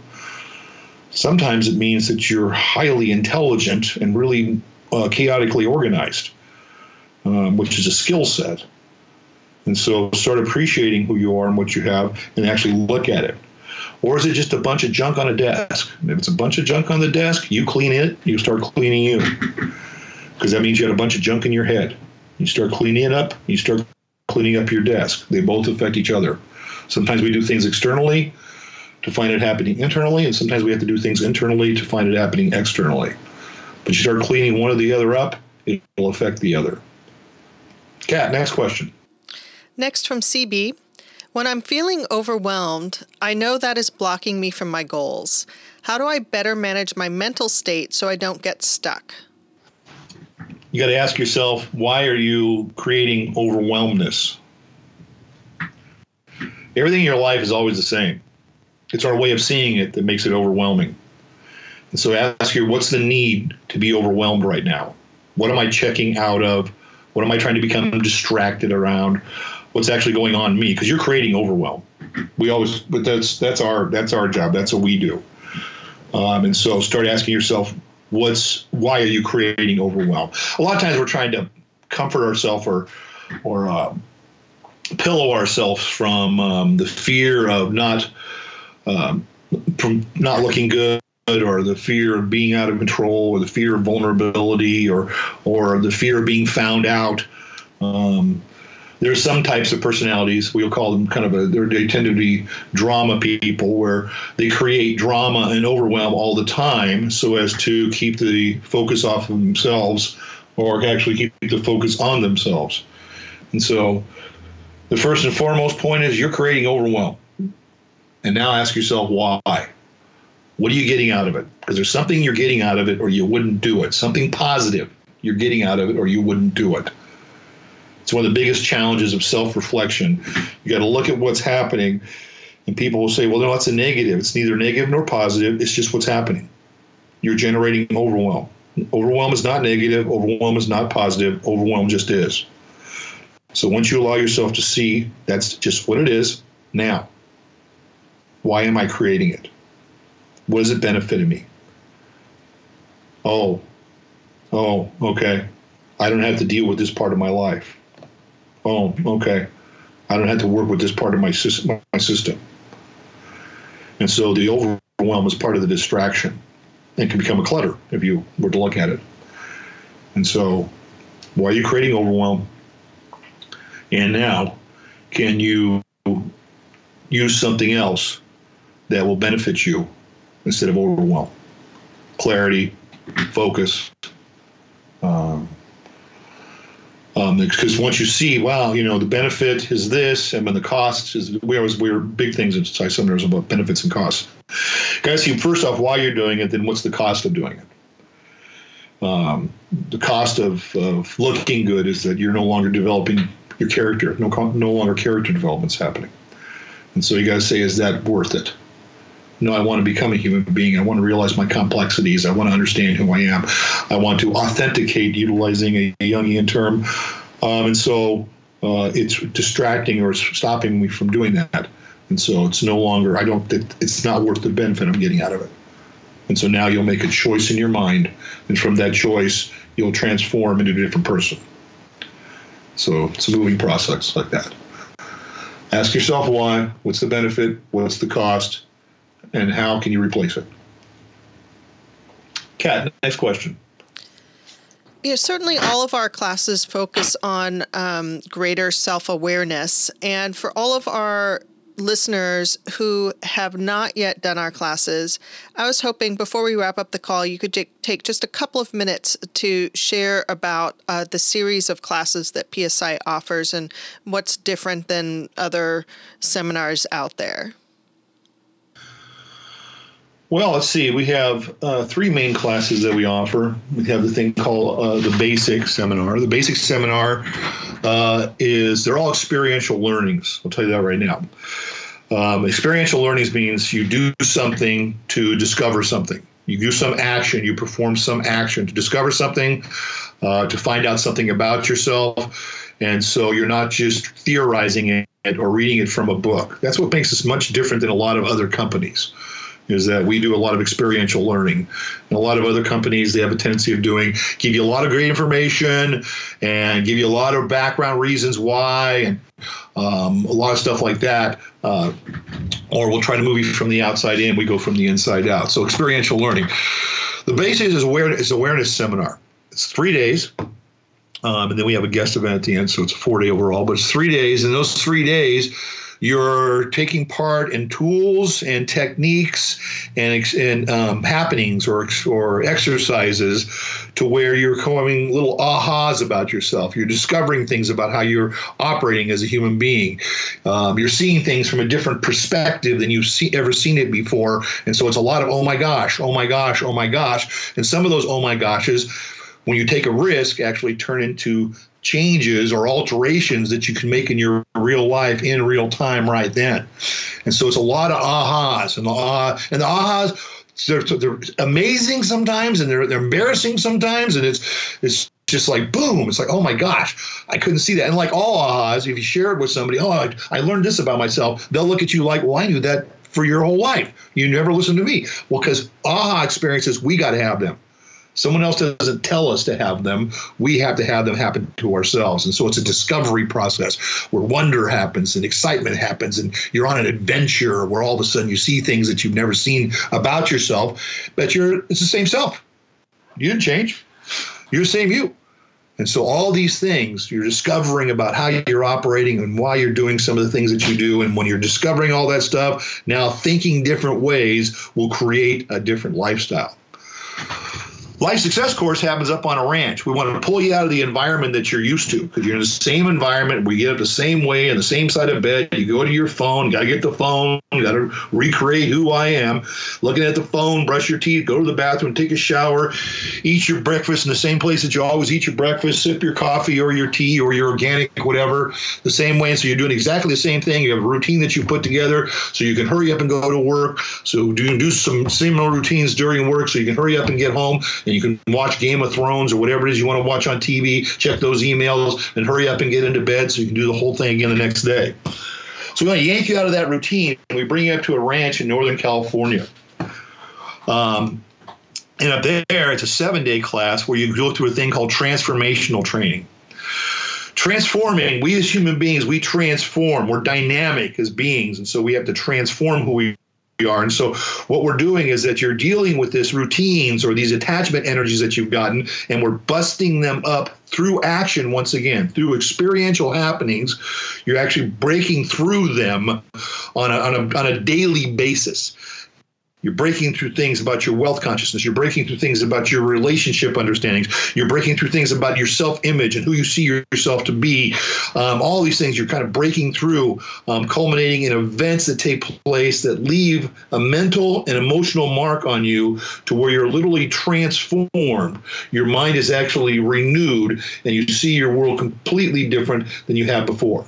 Sometimes it means that you're highly intelligent and really uh, chaotically organized, um, which is a skill set. And so start appreciating who you are and what you have and actually look at it. Or is it just a bunch of junk on a desk? If it's a bunch of junk on the desk, you clean it, you start cleaning you. Because that means you had a bunch of junk in your head. You start cleaning it up, you start cleaning up your desk. They both affect each other. Sometimes we do things externally to find it happening internally, and sometimes we have to do things internally to find it happening externally. But you start cleaning one or the other up, it will affect the other. Kat, next question. Next from CB When I'm feeling overwhelmed, I know that is blocking me from my goals. How do I better manage my mental state so I don't get stuck? You got to ask yourself why are you creating overwhelmness? Everything in your life is always the same. It's our way of seeing it that makes it overwhelming. And so ask you, what's the need to be overwhelmed right now? What am I checking out of? What am I trying to become distracted around? what's actually going on in me because you're creating overwhelm. We always, but that's that's our that's our job. That's what we do. Um, and so start asking yourself, what's why are you creating overwhelm? A lot of times we're trying to comfort ourselves or or uh, pillow ourselves from um, the fear of not um, from not looking good or the fear of being out of control or the fear of vulnerability or or the fear of being found out um, there's some types of personalities we'll call them kind of a they tend to be drama people where they create drama and overwhelm all the time so as to keep the focus off of themselves or actually keep the focus on themselves. And so the first and foremost point is you're creating overwhelm. And now ask yourself why. What are you getting out of it? Because there's something you're getting out of it or you wouldn't do it. Something positive you're getting out of it or you wouldn't do it it's one of the biggest challenges of self reflection. You got to look at what's happening, and people will say, well, no, that's a negative. It's neither negative nor positive, it's just what's happening. You're generating overwhelm. Overwhelm is not negative, overwhelm is not positive, overwhelm just is. So once you allow yourself to see that's just what it is, now, why am I creating it? What is it benefiting me? Oh, oh, okay. I don't have to deal with this part of my life oh, okay, I don't have to work with this part of my system. My system. And so the overwhelm is part of the distraction and can become a clutter if you were to look at it. And so, why are you creating overwhelm? And now, can you use something else that will benefit you instead of overwhelm? Clarity, focus, um, because um, once you see, wow, you know, the benefit is this, and then the cost is we always we're big things in seminars about benefits and costs. Guys, see first off why you're doing it, then what's the cost of doing it. Um, the cost of, of looking good is that you're no longer developing your character. No, no longer character development's happening, and so you got to say, is that worth it? No, I want to become a human being. I want to realize my complexities. I want to understand who I am. I want to authenticate, utilizing a, a Jungian term. Um, and so uh, it's distracting or it's stopping me from doing that. And so it's no longer, I don't, it's not worth the benefit I'm getting out of it. And so now you'll make a choice in your mind. And from that choice, you'll transform into a different person. So it's a moving process like that. Ask yourself why, what's the benefit, what's the cost, and how can you replace it? Kat, next question. Yeah, certainly all of our classes focus on um, greater self awareness. And for all of our listeners who have not yet done our classes, I was hoping before we wrap up the call, you could take just a couple of minutes to share about uh, the series of classes that PSI offers and what's different than other seminars out there. Well, let's see. We have uh, three main classes that we offer. We have the thing called uh, the Basic Seminar. The Basic Seminar uh, is they're all experiential learnings. I'll tell you that right now. Um, experiential learnings means you do something to discover something. You do some action, you perform some action to discover something, uh, to find out something about yourself. And so you're not just theorizing it or reading it from a book. That's what makes us much different than a lot of other companies is that we do a lot of experiential learning. And a lot of other companies, they have a tendency of doing, give you a lot of great information and give you a lot of background reasons why and um, a lot of stuff like that. Uh, or we'll try to move you from the outside in, we go from the inside out. So experiential learning. The basis is awareness, is awareness seminar. It's three days. Um, and then we have a guest event at the end, so it's a four day overall, but it's three days. And those three days, you're taking part in tools and techniques and, and um, happenings or, or exercises to where you're coming little ahas about yourself. You're discovering things about how you're operating as a human being. Um, you're seeing things from a different perspective than you've see, ever seen it before. And so it's a lot of, oh my gosh, oh my gosh, oh my gosh. And some of those oh my goshes, when you take a risk, actually turn into changes or alterations that you can make in your real life in real time right then. And so it's a lot of ahas and the ah and the ahas they're, they're amazing sometimes and they're, they're embarrassing sometimes and it's it's just like boom it's like oh my gosh i couldn't see that. And like all ahas if you share it with somebody oh I, I learned this about myself they'll look at you like well i knew that for your whole life. You never listened to me. Well because aha experiences we got to have them Someone else doesn't tell us to have them. We have to have them happen to ourselves. And so it's a discovery process where wonder happens and excitement happens, and you're on an adventure where all of a sudden you see things that you've never seen about yourself, but you're it's the same self. You didn't change. You're the same you. And so all these things you're discovering about how you're operating and why you're doing some of the things that you do. And when you're discovering all that stuff, now thinking different ways will create a different lifestyle. Life Success course happens up on a ranch. We want to pull you out of the environment that you're used to because you're in the same environment. We get up the same way in the same side of bed. You go to your phone, got to get the phone, got to recreate who I am. Looking at the phone, brush your teeth, go to the bathroom, take a shower, eat your breakfast in the same place that you always eat your breakfast, sip your coffee or your tea or your organic, whatever, the same way. So you're doing exactly the same thing. You have a routine that you put together so you can hurry up and go to work. So do, do some similar routines during work so you can hurry up and get home. And you can watch Game of Thrones or whatever it is you want to watch on TV, check those emails, and hurry up and get into bed so you can do the whole thing again the next day. So we want to yank you out of that routine and we bring you up to a ranch in Northern California. Um, and up there, it's a seven day class where you go through a thing called transformational training. Transforming, we as human beings, we transform. We're dynamic as beings. And so we have to transform who we are. And so what we're doing is that you're dealing with this routines or these attachment energies that you've gotten, and we're busting them up through action once again, through experiential happenings. You're actually breaking through them on a, on a, on a daily basis. You're breaking through things about your wealth consciousness. You're breaking through things about your relationship understandings. You're breaking through things about your self image and who you see yourself to be. Um, all these things you're kind of breaking through, um, culminating in events that take place that leave a mental and emotional mark on you to where you're literally transformed. Your mind is actually renewed and you see your world completely different than you have before.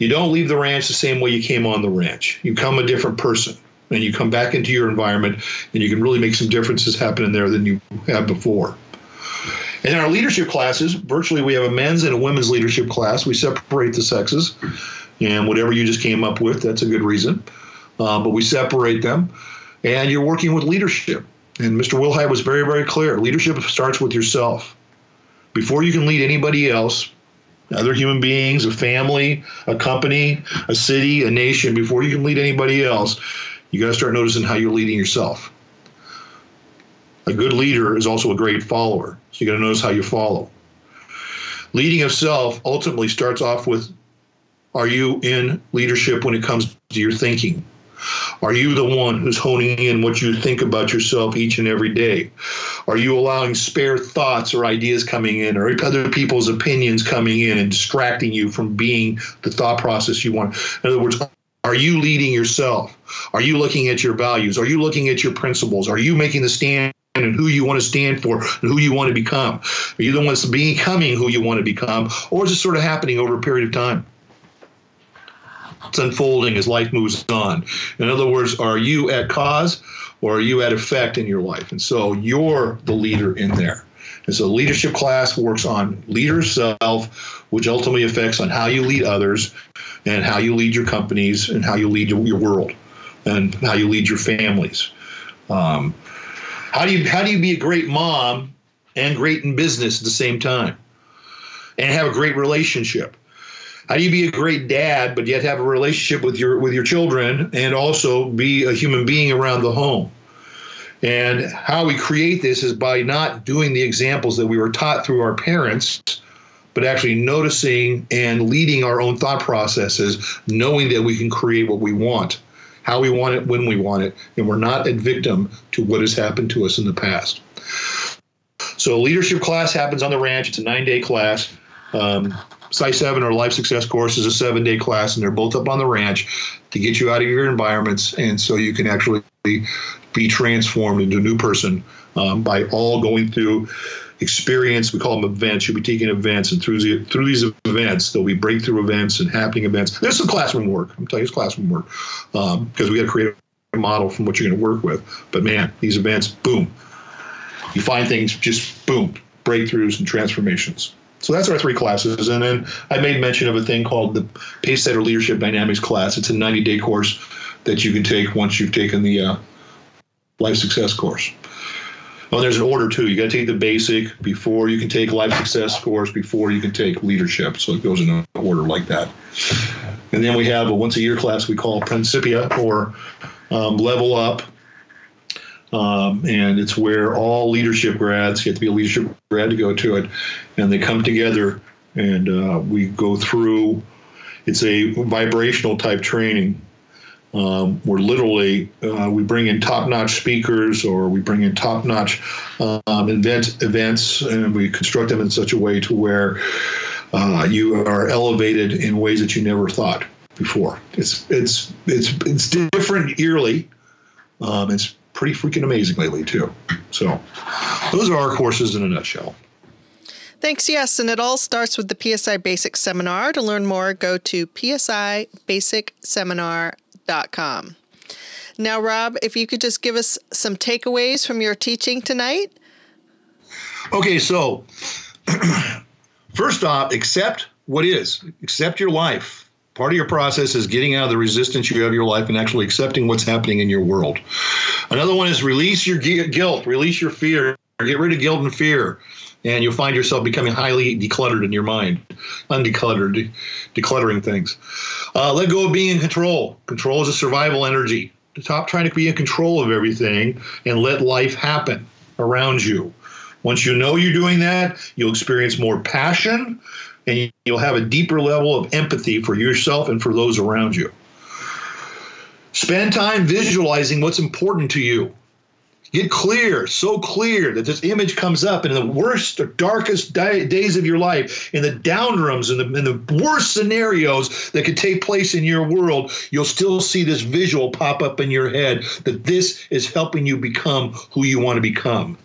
You don't leave the ranch the same way you came on the ranch, you become a different person and you come back into your environment and you can really make some differences happen in there than you have before. And in our leadership classes, virtually we have a men's and a women's leadership class. We separate the sexes, and whatever you just came up with, that's a good reason. Uh, but we separate them, and you're working with leadership. And Mr. Willhite was very, very clear. Leadership starts with yourself. Before you can lead anybody else, other human beings, a family, a company, a city, a nation, before you can lead anybody else, you got to start noticing how you're leading yourself. A good leader is also a great follower. So you got to notice how you follow. Leading of self ultimately starts off with are you in leadership when it comes to your thinking? Are you the one who's honing in what you think about yourself each and every day? Are you allowing spare thoughts or ideas coming in or other people's opinions coming in and distracting you from being the thought process you want? In other words, are you leading yourself? Are you looking at your values? Are you looking at your principles? Are you making the stand and who you want to stand for and who you want to become? Are you the one becoming who you want to become? Or is it sort of happening over a period of time? It's unfolding as life moves on. In other words, are you at cause or are you at effect in your life? And so you're the leader in there. So leadership class works on leader self, which ultimately affects on how you lead others and how you lead your companies and how you lead your world and how you lead your families. Um, how do you how do you be a great mom and great in business at the same time and have a great relationship? How do you be a great dad but yet have a relationship with your with your children and also be a human being around the home? And how we create this is by not doing the examples that we were taught through our parents, but actually noticing and leading our own thought processes, knowing that we can create what we want how we want it, when we want it, and we're not a victim to what has happened to us in the past. So, leadership class happens on the ranch. It's a nine day class. Um, PSI 7 or Life Success course is a seven day class, and they're both up on the ranch to get you out of your environments and so you can actually be transformed into a new person um, by all going through experience. We call them events. You'll be taking events, and through the, through these events, there'll be breakthrough events and happening events. There's some classroom work. I'm telling you, it's classroom work because um, we got to create a model from what you're going to work with. But man, these events, boom, you find things just boom, breakthroughs and transformations. So that's our three classes. And then I made mention of a thing called the Pace Setter Leadership Dynamics class. It's a 90 day course that you can take once you've taken the uh, Life Success course. Well, there's an order too. You got to take the basic before you can take life success course, before you can take leadership. So it goes in an order like that. And then we have a once a year class we call Principia or um, Level Up. Um, and it's where all leadership grads get to be a leadership grad to go to it. And they come together and uh, we go through, it's a vibrational type training um, we're literally uh, we bring in top-notch speakers or we bring in top-notch um, event, events and we construct them in such a way to where uh, you are elevated in ways that you never thought before. It's it's it's it's different yearly. Um, it's pretty freaking amazing lately too. So those are our courses in a nutshell. Thanks, yes. And it all starts with the PSI Basic Seminar. To learn more, go to psibasicseminar.com Now, Rob, if you could just give us some takeaways from your teaching tonight. Okay, so first off, accept what is, accept your life. Part of your process is getting out of the resistance you have your life and actually accepting what's happening in your world. Another one is release your guilt, release your fear, get rid of guilt and fear and you'll find yourself becoming highly decluttered in your mind, undecluttered, decluttering things. Uh, let go of being in control. Control is a survival energy. Stop trying to be in control of everything and let life happen around you. Once you know you're doing that, you'll experience more passion and you'll have a deeper level of empathy for yourself and for those around you. Spend time visualizing what's important to you. Get clear, so clear that this image comes up in the worst or darkest di- days of your life, in the downrooms, in the, the worst scenarios that could take place in your world, you'll still see this visual pop up in your head that this is helping you become who you want to become.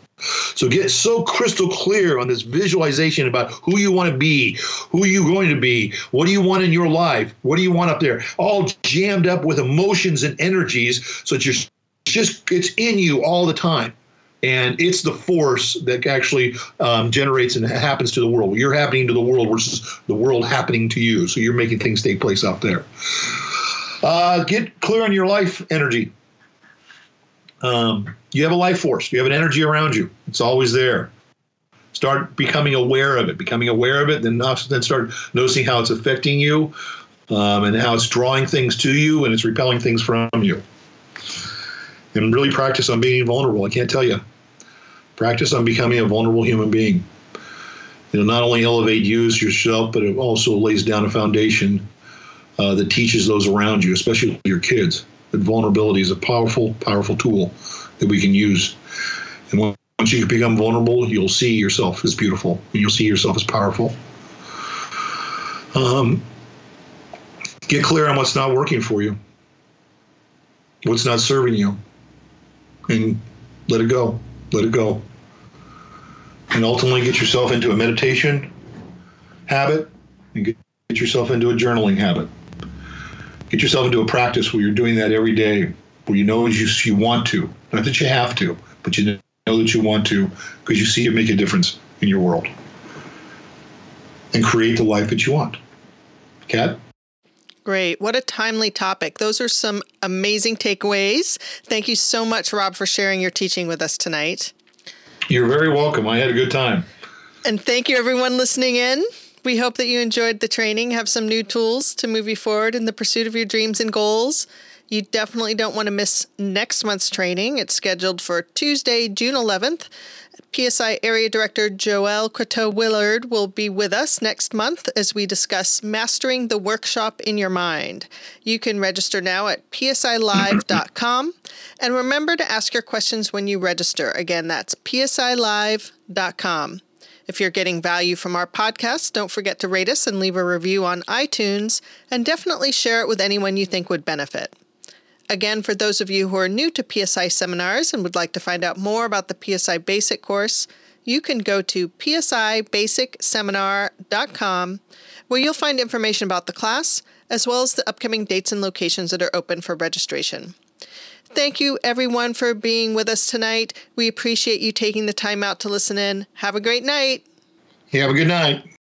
So get so crystal clear on this visualization about who you want to be, who you're going to be, what do you want in your life, what do you want up there, all jammed up with emotions and energies so that you're just it's in you all the time and it's the force that actually um, generates and happens to the world. You're happening to the world versus the world happening to you. So you're making things take place out there. Uh, get clear on your life energy. Um, you have a life force. You have an energy around you. It's always there. Start becoming aware of it, becoming aware of it, then then start noticing how it's affecting you, um, and how it's drawing things to you and it's repelling things from you. And really practice on being vulnerable. I can't tell you. Practice on becoming a vulnerable human being. It'll not only elevate you as yourself, but it also lays down a foundation uh, that teaches those around you, especially your kids, that vulnerability is a powerful, powerful tool that we can use. And once you become vulnerable, you'll see yourself as beautiful, and you'll see yourself as powerful. Um, get clear on what's not working for you, what's not serving you, and let it go. Let it go. And ultimately, get yourself into a meditation habit and get, get yourself into a journaling habit. Get yourself into a practice where you're doing that every day, where you know you, you want to. Not that you have to, but you know that you want to because you see it make a difference in your world. And create the life that you want. Kat? Great. What a timely topic. Those are some amazing takeaways. Thank you so much, Rob, for sharing your teaching with us tonight. You're very welcome. I had a good time. And thank you, everyone listening in. We hope that you enjoyed the training, have some new tools to move you forward in the pursuit of your dreams and goals. You definitely don't want to miss next month's training. It's scheduled for Tuesday, June 11th. PSI Area Director Joelle Croteau Willard will be with us next month as we discuss mastering the workshop in your mind. You can register now at psilive.com and remember to ask your questions when you register. Again, that's psilive.com. If you're getting value from our podcast, don't forget to rate us and leave a review on iTunes, and definitely share it with anyone you think would benefit. Again, for those of you who are new to PSI seminars and would like to find out more about the PSI Basic course, you can go to psibasicseminar.com where you'll find information about the class as well as the upcoming dates and locations that are open for registration. Thank you, everyone, for being with us tonight. We appreciate you taking the time out to listen in. Have a great night. You have a good night.